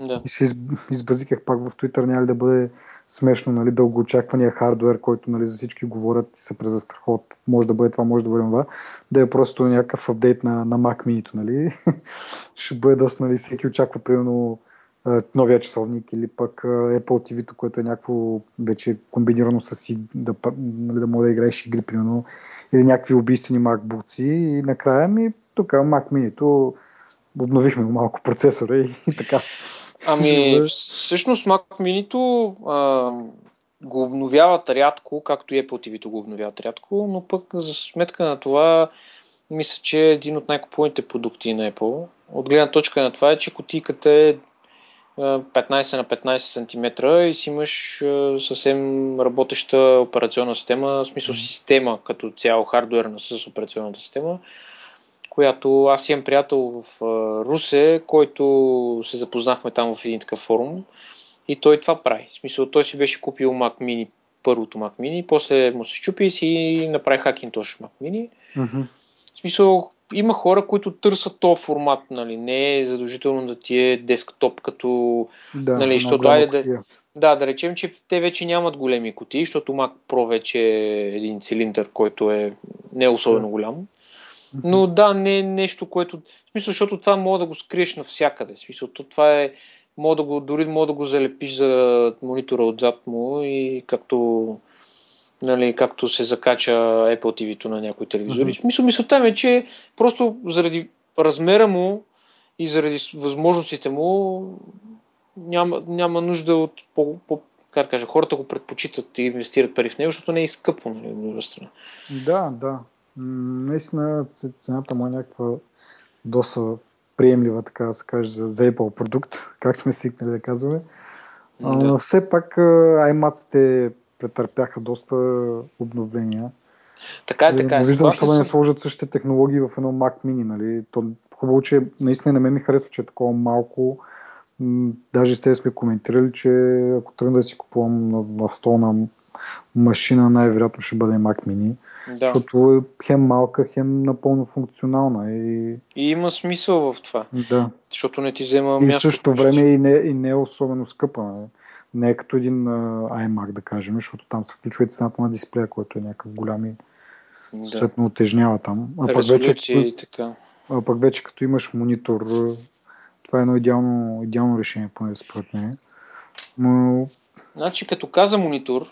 Да. И се избазиках пак в Twitter, няма ли да бъде смешно, нали, дългоочаквания хардвер, който нали, за всички говорят и се презастраховат. Може да бъде това, може да бъде това. Да е просто някакъв апдейт на, на Mac Mini, нали. Ще бъде доста, нали, всеки очаква, примерно, новия часовник или пък Apple TV, което е някакво вече комбинирано с да, нали, да може да играеш игри, примерно, или някакви убийствени MacBooks и накрая ми тук Mac Mini, обновихме малко процесора и, и така. Ами, всъщност Mac Mini го обновяват рядко, както и Apple TV го обновяват рядко, но пък за сметка на това мисля, че е един от най-купуваните продукти на Apple. От гледна точка на това е, че кутийката е 15 на 15 см и си имаш съвсем работеща операционна система, в смисъл система като цяло, хардуерна с операционната система, която аз имам приятел в Русе, който се запознахме там в един такъв форум и той това прави. В смисъл, той си беше купил Mac Mini, първото Mac Mini, после му се щупи и си направи Hackintosh Mac Mini. Mm-hmm. В смисъл, има хора, които търсят този формат, нали? Не е задължително да ти е десктоп като... Да, нали, защото айде да... Да, да речем, че те вече нямат големи кутии, защото Mac Pro вече е един цилиндър, който е не особено голям. Но да, не е нещо, което... В смисъл, защото това мога да го скриеш навсякъде. В смисъл, това е... Мога да го, дори мога да го залепиш за монитора отзад му и както нали, както се закача Apple TV-то на някои телевизори. Mm-hmm. Мисъл, мисълта ми е, че просто заради размера му и заради възможностите му няма, няма нужда от по, по, как кажа, хората го предпочитат и инвестират пари в него, защото не е скъпо, нали, от друга страна. Да, да. Наистина цената му е някаква доста приемлива, така да се каже, за, за Apple продукт, както сме свикнали да казваме. Да. Но все пак iMac-те претърпяха доста обновления. Така е, така е. Виждам, защо да не сложат същите технологии в едно Mac Mini. Нали? То, хубаво, че наистина на мен ми харесва, че е такова малко. Даже с тези сме коментирали, че ако тръгна да си купувам на, на столна машина, най-вероятно ще бъде Mac Mini. Да. Защото е хем малка, хем напълно функционална. И... и има смисъл в това. Да. Защото не ти взема и място. И в същото време и не, и не е особено скъпа. Не е като един uh, iMac, да кажем, защото там се включва и цената на дисплея, който е някакъв голям и да. съответно отежнява там. А пък, вече, и така. а пък вече като имаш монитор, това е едно идеално, идеално решение, поне според мен. Но... Значи, като каза монитор,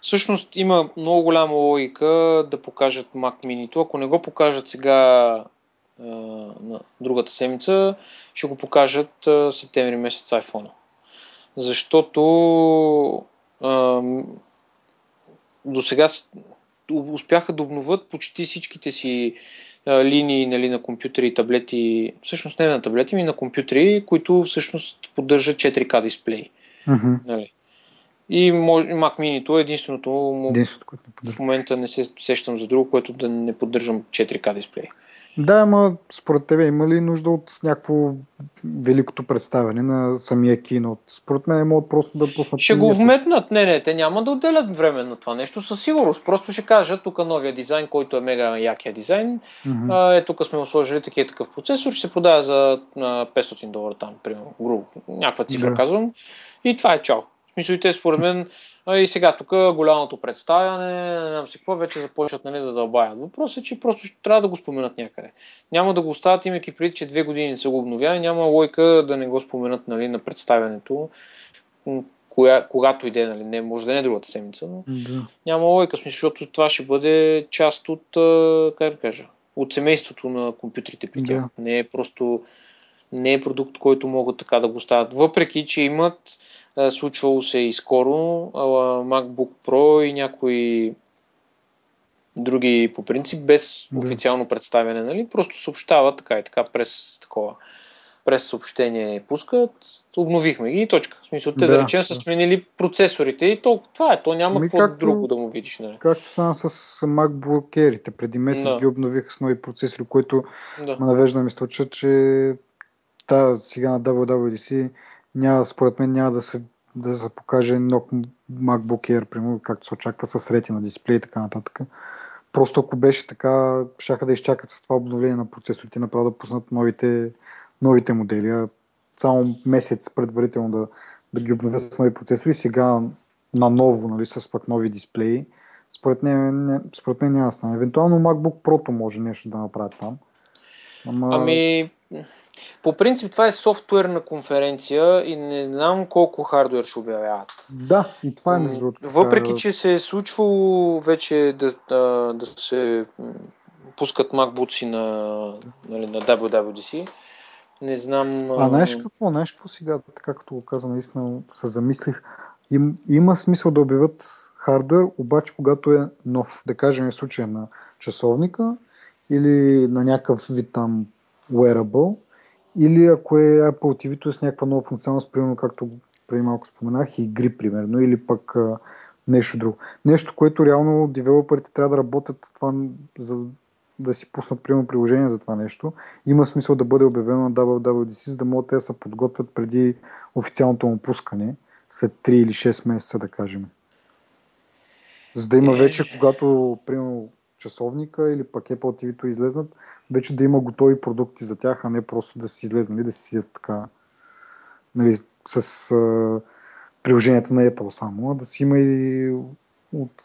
всъщност има много голяма логика да покажат Mac Mini. Ако не го покажат сега на другата седмица, ще го покажат септември месец iPhone. Защото до сега успяха да обновят почти всичките си линии нали, на компютри и таблети, всъщност не на таблети, ми на компютри, които всъщност поддържат 4K дисплей. Mm-hmm. Нали. И може, Mac Mini е единственото, единственото което не в момента не се сещам за друго, което да не поддържам 4K дисплей. Да, ама според тебе има ли нужда от някакво великото представяне на самия кино? Според мен могат просто да пуснат. Ще го вметнат. Не, не, те няма да отделят време на това нещо със сигурност. Просто ще кажат тук новия дизайн, който е мега якия дизайн. Mm-hmm. Е, тук сме сложили такива такъв процесор, ще се продава за 500 долара там, примерно, грубо. Някаква цифра да. казвам. И това е чао. В смисъл те според мен и сега тук голямото представяне, не знам си какво, вече започват нали, да дълбаят. Въпросът е, че просто ще трябва да го споменат някъде. Няма да го оставят, имайки преди, че две години са го обновяли, няма лойка да не го споменат нали, на представянето, коя, когато иде, нали, не, може да не е другата седмица, но да. няма лойка, смисъл, защото това ще бъде част от, как да кажа, от семейството на компютрите при тях. Да. Не е просто, не е продукт, който могат така да го стават. Въпреки, че имат Случвало се и скоро MacBook Pro и някои други по принцип, без да. официално представяне, нали? Просто съобщава така и така през такова през съобщение пускат, обновихме ги и точка. В смисъл, те да, да речем са сменили процесорите и то, това е, то няма ами какво както, друго да му видиш. Нали? Както стана с MacBook Air, преди месец да. ги обновиха с нови процесори, което да. ме навежда мисля, че та, сега на WWDC няма, според мен няма да се, да се покаже нов MacBook Air, примерно, както се очаква с рети на дисплей и така нататък. Просто ако беше така, щяха да изчакат с това обновление на процесорите, направо да пуснат новите, новите модели. А само месец предварително да, да ги обновят с нови процесори, сега наново, нали, с пък нови дисплеи. Според мен, не, според мен няма да стане. Евентуално MacBook Pro може нещо да направят там. Ама... Ами, по принцип това е софтуерна конференция и не знам колко хардуер ще обявяват. Да, и това е между другото. Въпреки, че се е случвало вече да, да, да се пускат MacBooks на, нали, на WWDC, не знам... А знаеш какво? Знаеш какво сега, така като го каза, наистина се замислих. Им, има смисъл да обявят хардвер, обаче когато е нов. Да кажем в случая на часовника или на някакъв вид там wearable, или ако е Apple TV с някаква нова функционалност, примерно както преди малко споменах, игри, примерно, или пък а, нещо друго. Нещо, което реално девелоперите трябва да работят това, за да си пуснат примерно приложение за това нещо. Има смисъл да бъде обявено на WWDC, за да могат те да се подготвят преди официалното му пускане, след 3 или 6 месеца, да кажем. За да има вече, когато, примерно, часовника или пък Apple TV-то излезнат, вече да има готови продукти за тях, а не просто да си излезнали, да си сидят така нали, с а, приложенията на Apple само, а да си има и от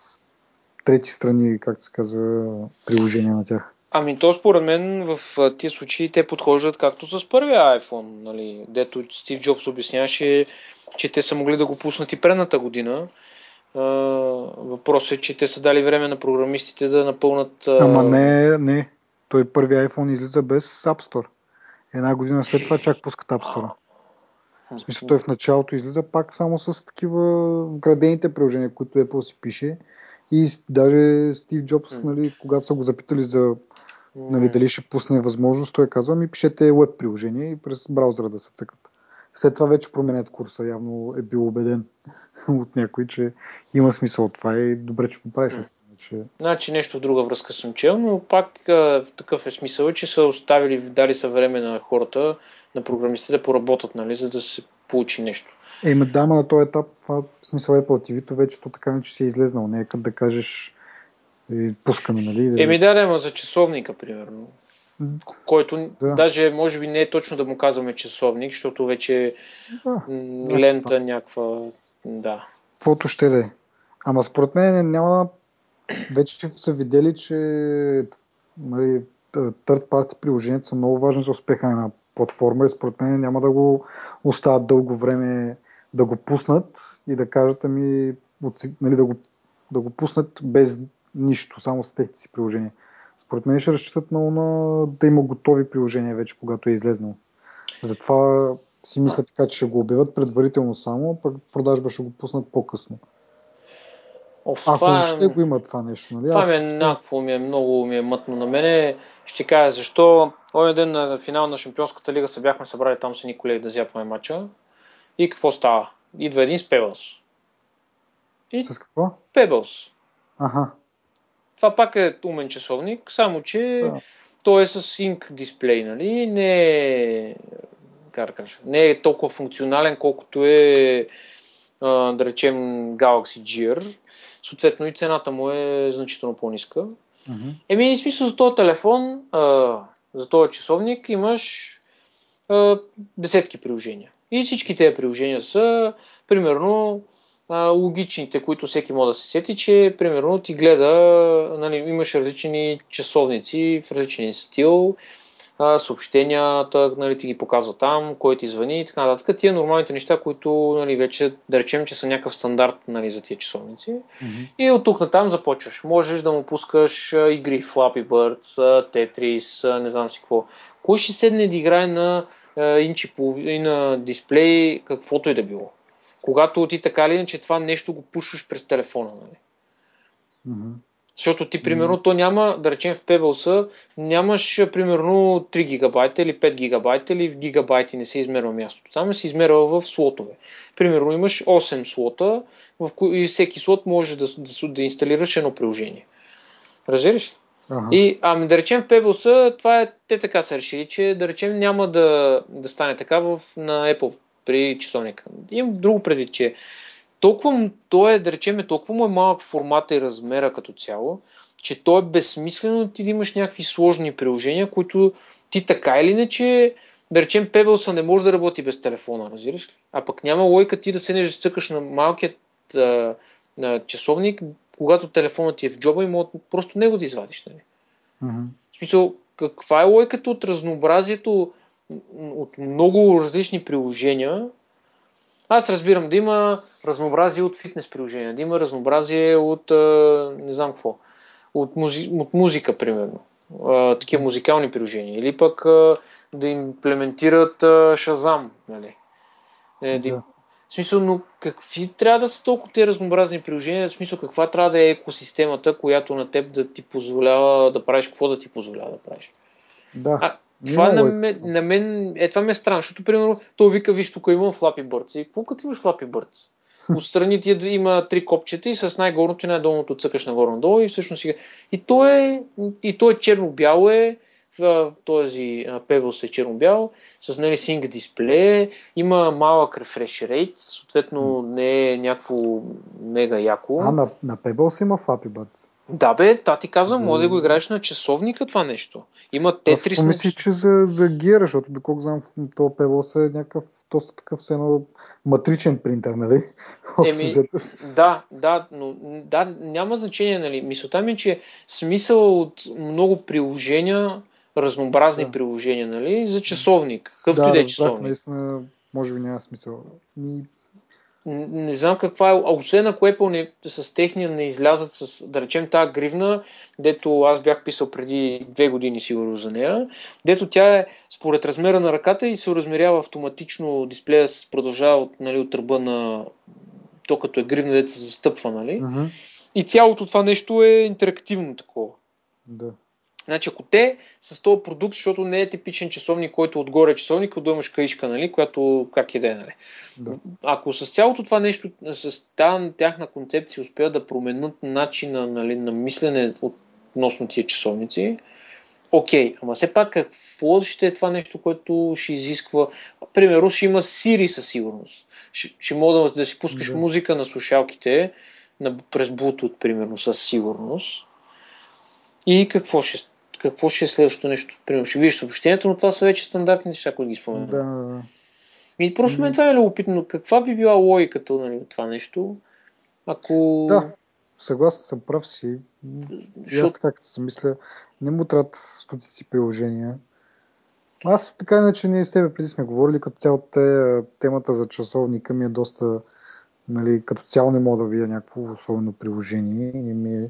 трети страни, както се казва, приложения на тях. Ами то според мен в тия случаи те подхождат както с първия iPhone, нали, дето Стив Джобс обясняваше, че те са могли да го пуснат и предната година, въпросът е, че те са дали време на програмистите да напълнат. Ама не, не. Той първи iPhone излиза без App Store. Една година след това чак пускат App Store. В смисъл, той в началото излиза пак само с такива вградените приложения, които Apple си пише. И даже Стив Джобс, нали, когато са го запитали за нали, дали ще пусне възможност, той е казва, ми пишете веб приложение и през браузъра да се цъкат. След това вече променят курса. Явно е бил убеден от някой, че има смисъл от това и добре, че го правиш. Че... Значи нещо в друга връзка съм чел, но пак а, такъв е смисъл, че са оставили, дали са време на хората, на програмистите да поработят, нали, за да се получи нещо. Ема да, на този етап, това в смисъл Apple TV, вече то така не че си е излезнал. Не е като да кажеш пускаме, нали? Еми да, да, за часовника, примерно който да. даже може би не е точно да му казваме часовник, защото вече да, лента някаква... Да. Каквото ще да е. Ама според мен няма... Вече са видели, че нали, third party приложенията са много важни за успеха на една платформа и според мен няма да го остават дълго време да го пуснат и да кажат ами нали, да, го, да го пуснат без нищо, само с техните си приложения Според мен ще разчитат много на да има готови приложения вече, когато е излезнал. Затова си мисля така, че ще го обявят предварително само, пък продажба ще го пуснат по-късно. Оф, Ако това, въобще е, го има това нещо, нали? това ми е някакво, ми е много ми е мътно на мене. Ще кажа защо. Онен ден на финал на Шампионската лига се бяхме събрали там с едни колеги да зяпаме матча. И какво става? Идва един с Pebbles. И С какво? Pebbles. Аха. Това пак е умен часовник, само че Да. той е с Sync дисплей, нали? Не е, не е толкова функционален, колкото е, да речем, Galaxy Gear. Съответно и цената му е значително по-ниска. Еми, в смисъл за този телефон, за този часовник имаш десетки приложения. И всички тези приложения са, примерно, а, логичните, които всеки може да се сети, че, примерно, ти гледа, нали, имаш различни часовници в различен стил, а, съобщенията, нали, ти ги показва там, кой ти звъни и така нататък. Тия нормалните неща, които нали, вече да речем, че са някакъв стандарт нали, за тия часовници. Мгм. И от тук натам започваш. Можеш да му пускаш а, игри Flappy Birds, Tetris, не знам си какво. Кой ще седне да играе на а, инч и половина дисплей, каквото и да било? Когато ти така или иначе това нещо го пушваш през телефона. Нали? Мгм. Защото ти, примерно, то няма, да речем в Pebbles, нямаш, примерно, 3 гигабайта или 5 гигабайта или в гигабайти не се измерва мястото. Там се измерва в слотове. Примерно, имаш 8 слота, в кои и всеки слот може да, да, да инсталираш едно приложение. Разбираш ли? Аха. И, ами да речем в Pebbles, това е, те така са решили, че да речем няма да, да стане така в, на Apple при часовника. Имам друго преди, че толкова, му- то е, да речем, толкова му е малък формата и размера като цяло, че то е безсмислено ти да имаш някакви сложни приложения, които ти така или иначе, да речем, Pebbles не може да работи без телефона, разбираш ли? А пък няма лойка ти да седнеш да цъкаш на малкият а, а, часовник, когато телефонът ти е в джоба и мога просто него да извадиш. Нали? Мгм. В смисъл, каква е лойката от разнообразието от много различни приложения? Аз разбирам да има разнообразие от фитнес приложения, да има разнообразие от а, не знам какво, от, музи, от музика, примерно. А, такива музикални приложения. Или пък а, да имплементират а, Шазам. Нали? Е, Да. В смисъл, но какви трябва да са толкова тези разнообразни приложения? В смисъл, каква трябва да е екосистемата, която на теб да ти позволява да правиш какво да ти позволява да правиш? Да. А, това на, това. на мен, е, това ме е странно, защото, примерно, той вика, виж, тук имам Flappy Birds. И какво като имаш Flappy Birds? Отстрани ти има три копчета и с най-горното и най-долното цъкаш нагоре-надолу и всъщност си... И то е, и то е черно-бяло е, този Pebbles е черно-бял, с нали, Sync дисплей, има малък refresh rate, съответно не е някакво мега яко. А, на, на Pebbles има Flappy Birds. Да бе, та ти казвам, може да го играеш на часовника това нещо. Има Аз Тетрис на помислих, че за, за Gear, защото доколко знам, то Pebbles е някакъв доста такъв все едно матричен принтер, нали? Еми. Да, да, но да, няма значение, нали. Мисълта ми е, че смисъл от много приложения, разнообразни Да. приложения, нали, за часовник, какъвто да, и да е часовник. наистина, може би няма смисъл. Не знам каква е, а освен ако Apple не, с техния не излязат с, да речем, тази гривна, дето аз бях писал преди две години сигурно за нея, дето тя е според размера на ръката и се размерява автоматично дисплея, с- продължава от, нали, от ръба на то като е гривна, дето се застъпва, нали? мгм, И цялото това нещо е интерактивно такова. да. Значи, ако те с този продукт, защото не е типичен часовник, който отгоре е часовник, отдолу имаш каишка, нали, която как и да е, нали. Да. Ако с цялото това нещо, с тази тяхна концепция успеят да променят начина нали, на мислене относно тия часовници, окей, ама все пак какво ще е това нещо, което ще изисква, примерно ще има Siri със сигурност. Ще, ще мога да, да си пускаш Да. музика на слушалките на, през Bluetooth, примерно, със сигурност. И какво ще, какво ще е следващото нещо? Примерно, ще видиш съобщението, но това са вече стандартни неща, които ги споменам. Да, да, да. И просто мен това е любопитно. Каква би била логиката нали, от това нещо? Ако... Да, съгласен съм, прав си. И аз така като се мисля, не му трябват стотици приложения. Аз така иначе ние с тебе преди сме говорили, като цяло те, темата за часовника ми е доста, нали, като цяло не мога да видя някакво особено приложение. И ми е,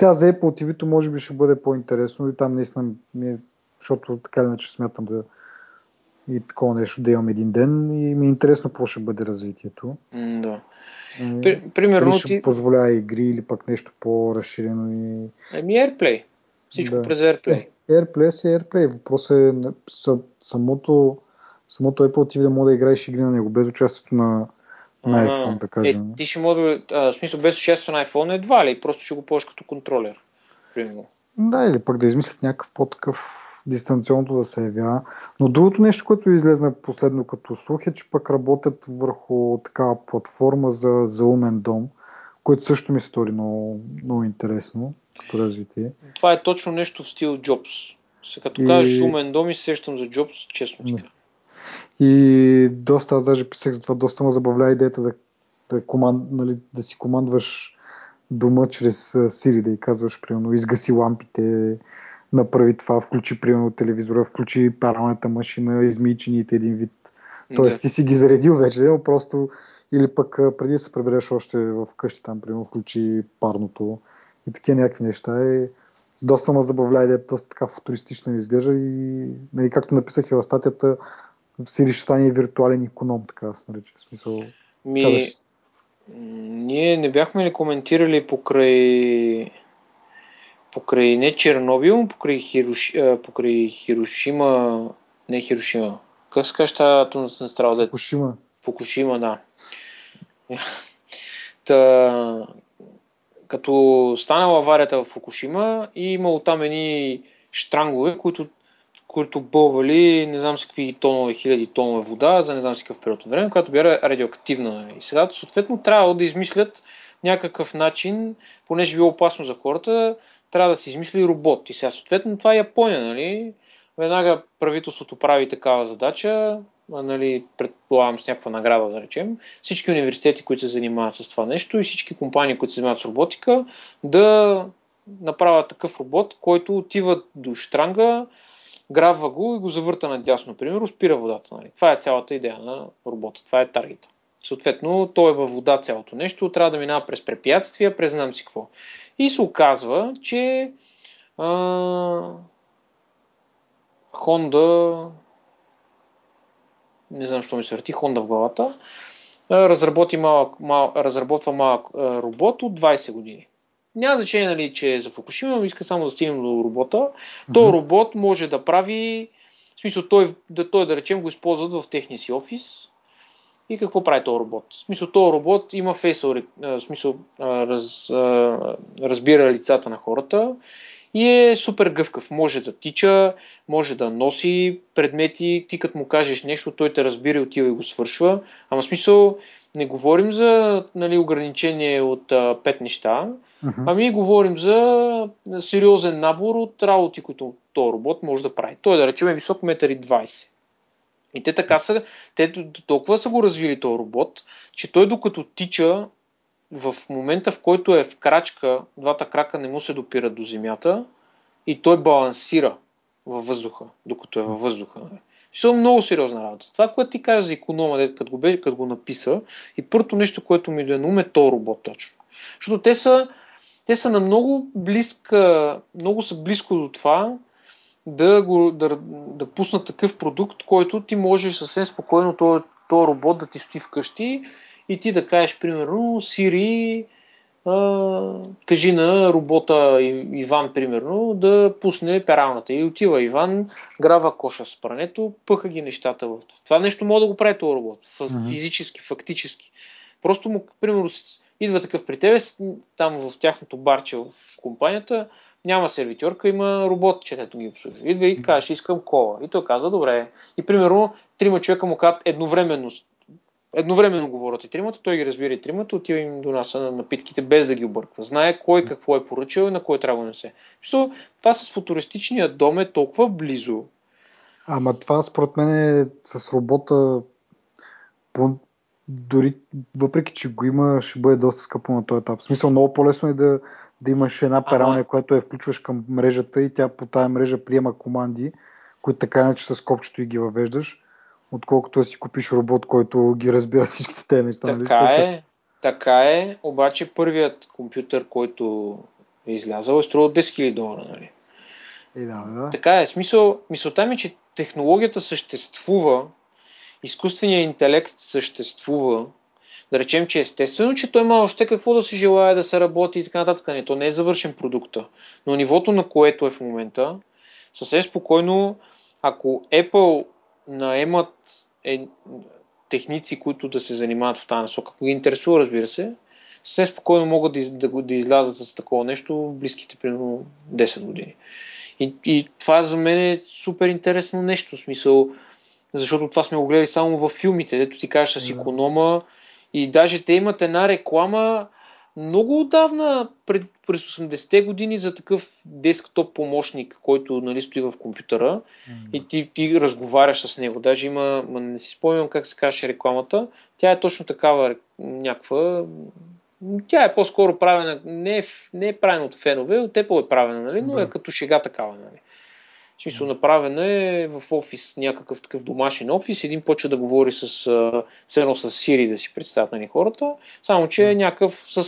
Сега за Apple TV-то може би ще бъде по-интересно и там наистина ми е, защото така иначе смятам да и такова нещо да имам един ден и ми е интересно какво ще бъде развитието. М, Да. Е, При- примерно ще ти... позволява игри или пък нещо по-разширено и... Ами AirPlay. Всичко Да. през AirPlay. Е, AirPlay си AirPlay. Въпросът е самото, самото Apple TV да може да играеш игри на него, без участието на, на iPhone, да кажем. Е, ти ще може да... В смисъл, без участието на iPhone едва ли, просто ще го ползваш като контролер. Примерно. Да, или пък да измислят някакъв по-такъв дистанционното да се явява. Но другото нещо, което излезна последно като слух е, че пък работят върху такава платформа за, за умен дом, което също ми се стори много, много интересно като развитие. Това е точно нещо в стил. Сега като И- кажеш умен дом и се сещам за Jobs, честно ти кажа. И доста, аз даже писах за това, доста ме забавля идеята да, да, команд, нали, да си командваш дома чрез Siri, да й казваш, примерно, изгаси лампите, направи това, включи, примерно, телевизора, включи паралната машина, измий чините един вид. Тоест, Да. ти си ги заредил вече, но просто или пък преди да се прибереш още в къщи там, примерно, включи парното и такива някакви неща. И доста ме забавля идеята, доста така футуристично изглежда и, нали, както написах и в статията, Siri ще стане виртуален економ, така да се нарича. В смисъл, Ми, ние не бяхме ли коментирали покрай покрай не Чернобил, покрай, Хирош... покрай Хирошима, не Хирошима. Как се казва тази атомна централа? Фукушима. Фукушима, да. Та, като станала аварията в Фукушима и имало там едни штрангове, които, които бълвали не знам си какви тонове, хиляди тонове вода за не знам си какъв период от време, която бяра радиоактивна. И сега съответно трябва да измислят някакъв начин, понеже било опасно за хората, трябва да се измисли робот. И сега съответно това е Япония, нали? Веднага правителството прави такава задача, нали, предполагам с някаква награда, да речем, всички университети, които се занимават с това нещо и всички компании, които се занимават с роботика, да направят такъв робот, който отива до штранга, грабва го и го завърта надясно, примерно, спира водата. Нали. Това е цялата идея на робота, това е таргета. Съответно, той е във вода цялото нещо, трябва да минава през препятствия, през знам си какво. И се оказва, че а, Honda не знам, защо ми се върти Honda в главата, разработи малък, мал, разработва малък робот от 20 години. Няма значение, нали, че е за Фукушима, но иска само да стигнем до робота. Мгм. робот може да прави, в смисъл той, да, той да речем го използват в техния си офис. И какво прави този робот? В смисъл, този робот има а, в смисъл, раз, разбира лицата на хората и е супер гъвкав. Може да тича, може да носи предмети, ти като му кажеш нещо, той те разбира и отива и го свършва. Ама в смисъл, не говорим за нали, ограничение от а, пет неща, Мгм. ами говорим за сериозен набор от работи, които този робот може да прави. Той да речем е висок 1,20 м. И те така са, те толкова са го развили този робот, че той докато тича, в момента в който е в крачка, двата крака не му се допират до земята и той балансира във въздуха, докато е във въздуха. нали. Ще е много сериозна работа. Това, което ти каза за иконома, дето като го, беше, като го написа, и първото нещо, което ми да ум е то робот точно. Защото те са, те са на много близка, много са близко до това да, го, да, да пуснат такъв продукт, който ти можеш съвсем спокойно този, този робот да ти стои вкъщи и ти да кажеш, примерно, Siri, а, кажи на робота Иван, примерно, да пусне пералната. И отива Иван, грава коша с прането, пъха ги нещата. в Това нещо може да го прави този робот. Физически, фактически. Просто му, примерно, идва такъв при тебе, там в тяхното барче в компанията, няма сервитьорка, има робот, че ето ги обслужва. Идва и каже, искам кола. И той казва, добре. И примерно, трима човека му казват едновременно, едновременно говорят и тримата, той ги разбира и тримата, отива им до нас на напитките, без да ги обърква. Знае кой какво е поръчал и на кой трябва да несе. Мисъл, това с футуристичния дом е толкова близо. Ама това според мен е с робота по, дори въпреки, че го има, ще бъде доста скъпо на този етап. В смисъл много по-лесно е да, да имаш една пералня, която я включваш към мрежата и тя по тая мрежа приема команди, които така иначе с копчето и ги въвеждаш, отколкото да си купиш робот, който ги разбира всичките тези неща. нали? Така Сещаш? е, така е, обаче първият компютър, който е излязъл, е струвал 10 000 долара. Нали? И да, да. Така е. Смисъл, мисълта ми, е, че технологията съществува, изкуственият интелект съществува, да речем, че естествено, че той има още какво да се желая да се работи и така нататък. Не, то не е завършен продукта. Но нивото, на което е в момента, съвсем спокойно, ако Apple наемат е, техници, които да се занимават в тази насока, ако ги интересува, разбира се, съвсем спокойно могат да, да, да излязат с такова нещо в близките примерно 10 години. И, и това за мен е супер интересно нещо, в смисъл, защото това сме го гледали само във филмите, дето ти кажеш с економа и даже те имат една реклама много отдавна, пред, през 80-те години, за такъв десктоп помощник, който нали, стои в компютъра mm-hmm. и ти, ти разговаряш с него. Даже има, не си спомням как се каже рекламата, тя е точно такава някаква тя е по-скоро правена, не е, не е правена от фенове, от Apple е правена, нали? но е като шега такава. Нали? В смисъл, направена е в офис, някакъв такъв домашен офис, един почва да говори с, с едно с Siri, да си представят нали, хората, само че е някакъв с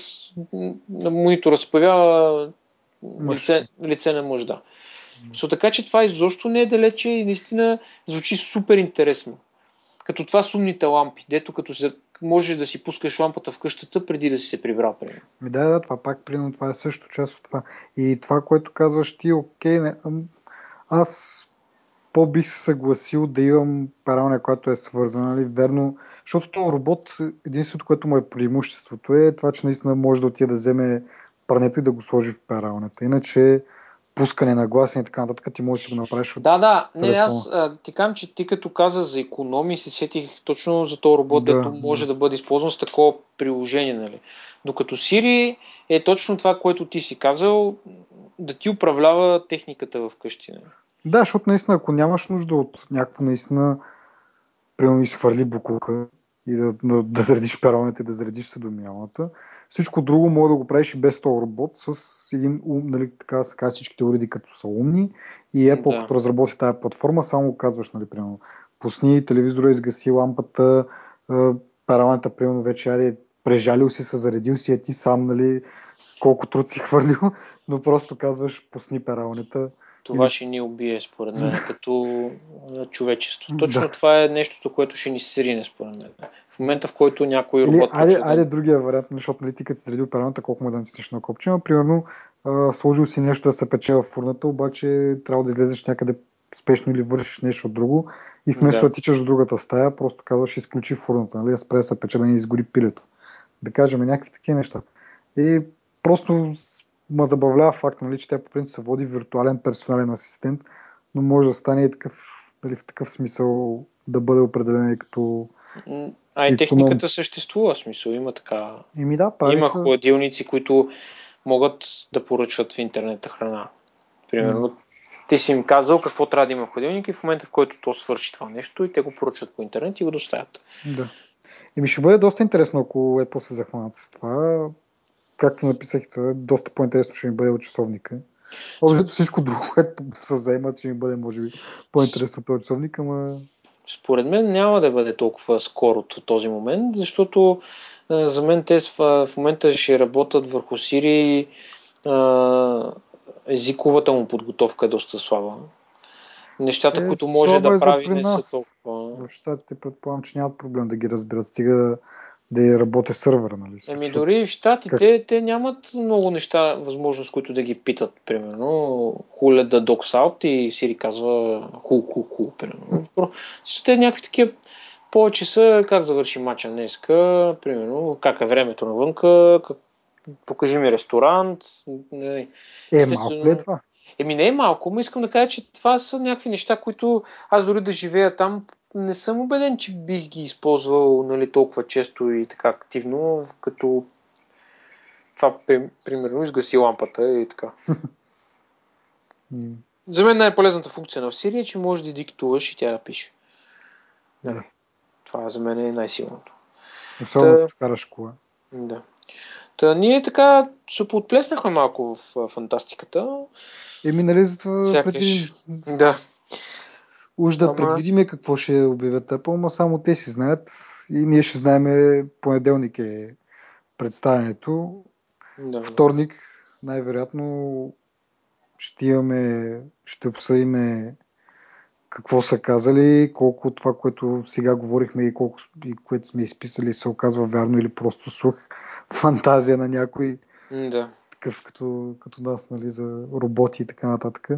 на монитора се появява лице, лице на мъж, да. So, така че това изобщо не е далече и наистина звучи супер интересно. Като това с умните лампи, дето като се можеш да си пускаш лампата в къщата преди да си се прибрал. Примерно. Да, да, това пак, примерно, това е също част от това. И това, което казваш ти, окей, не, аз по-бих се съгласил да имам пералня, която е свързана, нали, верно, защото този робот, единственото, което му е преимуществото е това, че наистина може да отиде да вземе прането и да го сложи в пералнята. Иначе пускане на гласни и така нататък, ти можеш да го направиш от Да, да, не, аз а, ти кам, че ти като каза за економии, се сетих точно за този робот, да, дето може да. да бъде използван с такова приложение, нали. Докато Siri е точно това, което ти си казал, да ти управлява техниката в къщи. Нали. Да, защото наистина, ако нямаш нужда от някакво наистина, примерно изхвърли буклука и да, да, да заредиш пероните, да заредиш съдомиялната, всичко друго може да го правиш и без този робот с един ум, нали, така се казва, всичките уреди като са умни и Apple да. като разработи тази платформа, само казваш, нали, примерно, пусни телевизора, изгаси лампата, парламента, примерно, вече яде, прежалил си се, заредил си, е ти сам, нали, колко труд си хвърлил, но просто казваш, пусни пералнята това ще ни убие, според мен, като човечество. Точно да. това е нещото, което ще ни срине, според мен. В момента, в който някой робот... Айде, да... айде другия вариант, защото нали, ти като си средил параната, колко му да натиснеш на копче, но примерно а, сложил си нещо да се пече в фурната, обаче трябва да излезеш някъде спешно или вършиш нещо друго и вместо да, да тичаш в другата стая, просто казваш изключи фурната, нали, спре да се пече да не изгори пилето. Да кажем някакви такива неща. И просто ма забавлява факт, нали, че тя по принцип се води виртуален персонален асистент, но може да стане и такъв, нали, в такъв смисъл да бъде определен и като а и техниката съществува, смисъл, има така. Ими да, прави има са... хладилници, които могат да поръчват в интернета храна. Примерно, mm. ти си им казал какво трябва да има в хладилника и в момента, в който то свърши това нещо и те го поръчват по интернет и го доставят. Да. И ми ще бъде доста интересно, ако е после захванат с това както написах, това е доста по-интересно ще ми бъде от часовника. Общо всичко друго, което се заемат, ще ми бъде, може би, по-интересно от часовника, ама... Според мен няма да бъде толкова скоро от този момент, защото а, за мен те в, в момента ще работят върху Сири а, езиковата му подготовка е доста слаба. Нещата, е, които може да прави, не са толкова. В щатите предполагам, че нямат проблем да ги разбират. Стига да работи сървъра. Нали? Еми дори в Штатите как... те нямат много неща, възможност, които да ги питат. Примерно, хуле да докс аут и Сири казва ху, ху, ху. Примерно. Те някакви такива повече са как завърши мача днеска, примерно, как е времето навънка, как... покажи ми ресторант. Е, малко ли е това? Еми не е малко, но искам да кажа, че това са някакви неща, които аз дори да живея там, не съм убеден, че бих ги използвал нали, толкова често и така активно, като това, примерно, изгаси лампата и така. За мен най-полезната функция на Siri е, че можеш да диктуваш и тя да пише. Да. Това за мен е най-силното. Особено Та... караш кола. Да. Та ние така се подплеснахме малко в фантастиката. Еми, нали, за това преди... Да. Уж да Ама... предвидиме какво ще обявят Apple, но само те си знаят и ние ще знаем понеделник е представянето. Да, Вторник най-вероятно ще имаме, ще обсъдиме какво са казали, колко това, което сега говорихме и колко и което сме изписали се оказва вярно или просто слух, фантазия на някой Да. такъв като, като нас, нали, за роботи и така нататък.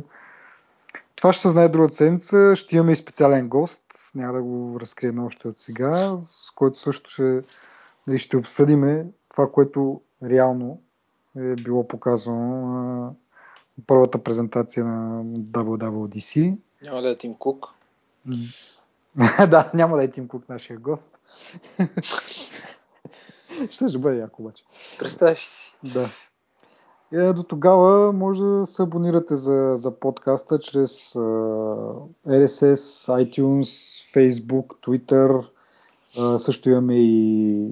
Това ще се знае другата седмица. Ще имаме и специален гост. Няма да го разкрием още от сега, с който също ще, нали, ще обсъдиме това, което реално е било показано на първата презентация на WWDC. Няма да е Тим Кук. да, няма да е Тим Кук нашия гост. ще, ще бъде яко обаче. Представи си. Да. Е, до тогава може да се абонирате за, за подкаста чрез uh, RSS, iTunes, Facebook, Twitter. Uh, също имаме и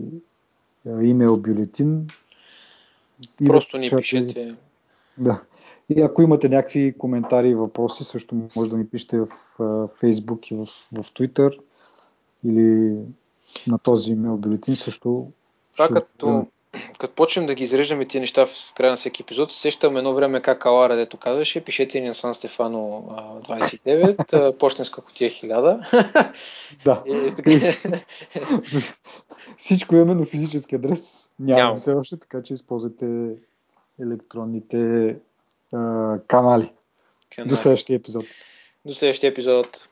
uh, имейл бюлетин. И Просто ни пишете. Да. И ако имате някакви коментари и въпроси, също може да ни пишете в uh, Facebook и в, в Twitter или на този имейл бюлетин също. Това като, като почнем да ги изреждаме тия неща в края на всеки епизод, сещам едно време как Алара, дето казваше, пишете ни на Сан Стефано 29, почтенска котия 1000. Да. Всичко имаме, но физически адрес няма Ням. все още, така че използвайте електронните а, канали. канали. До следващия епизод. До следващия епизод.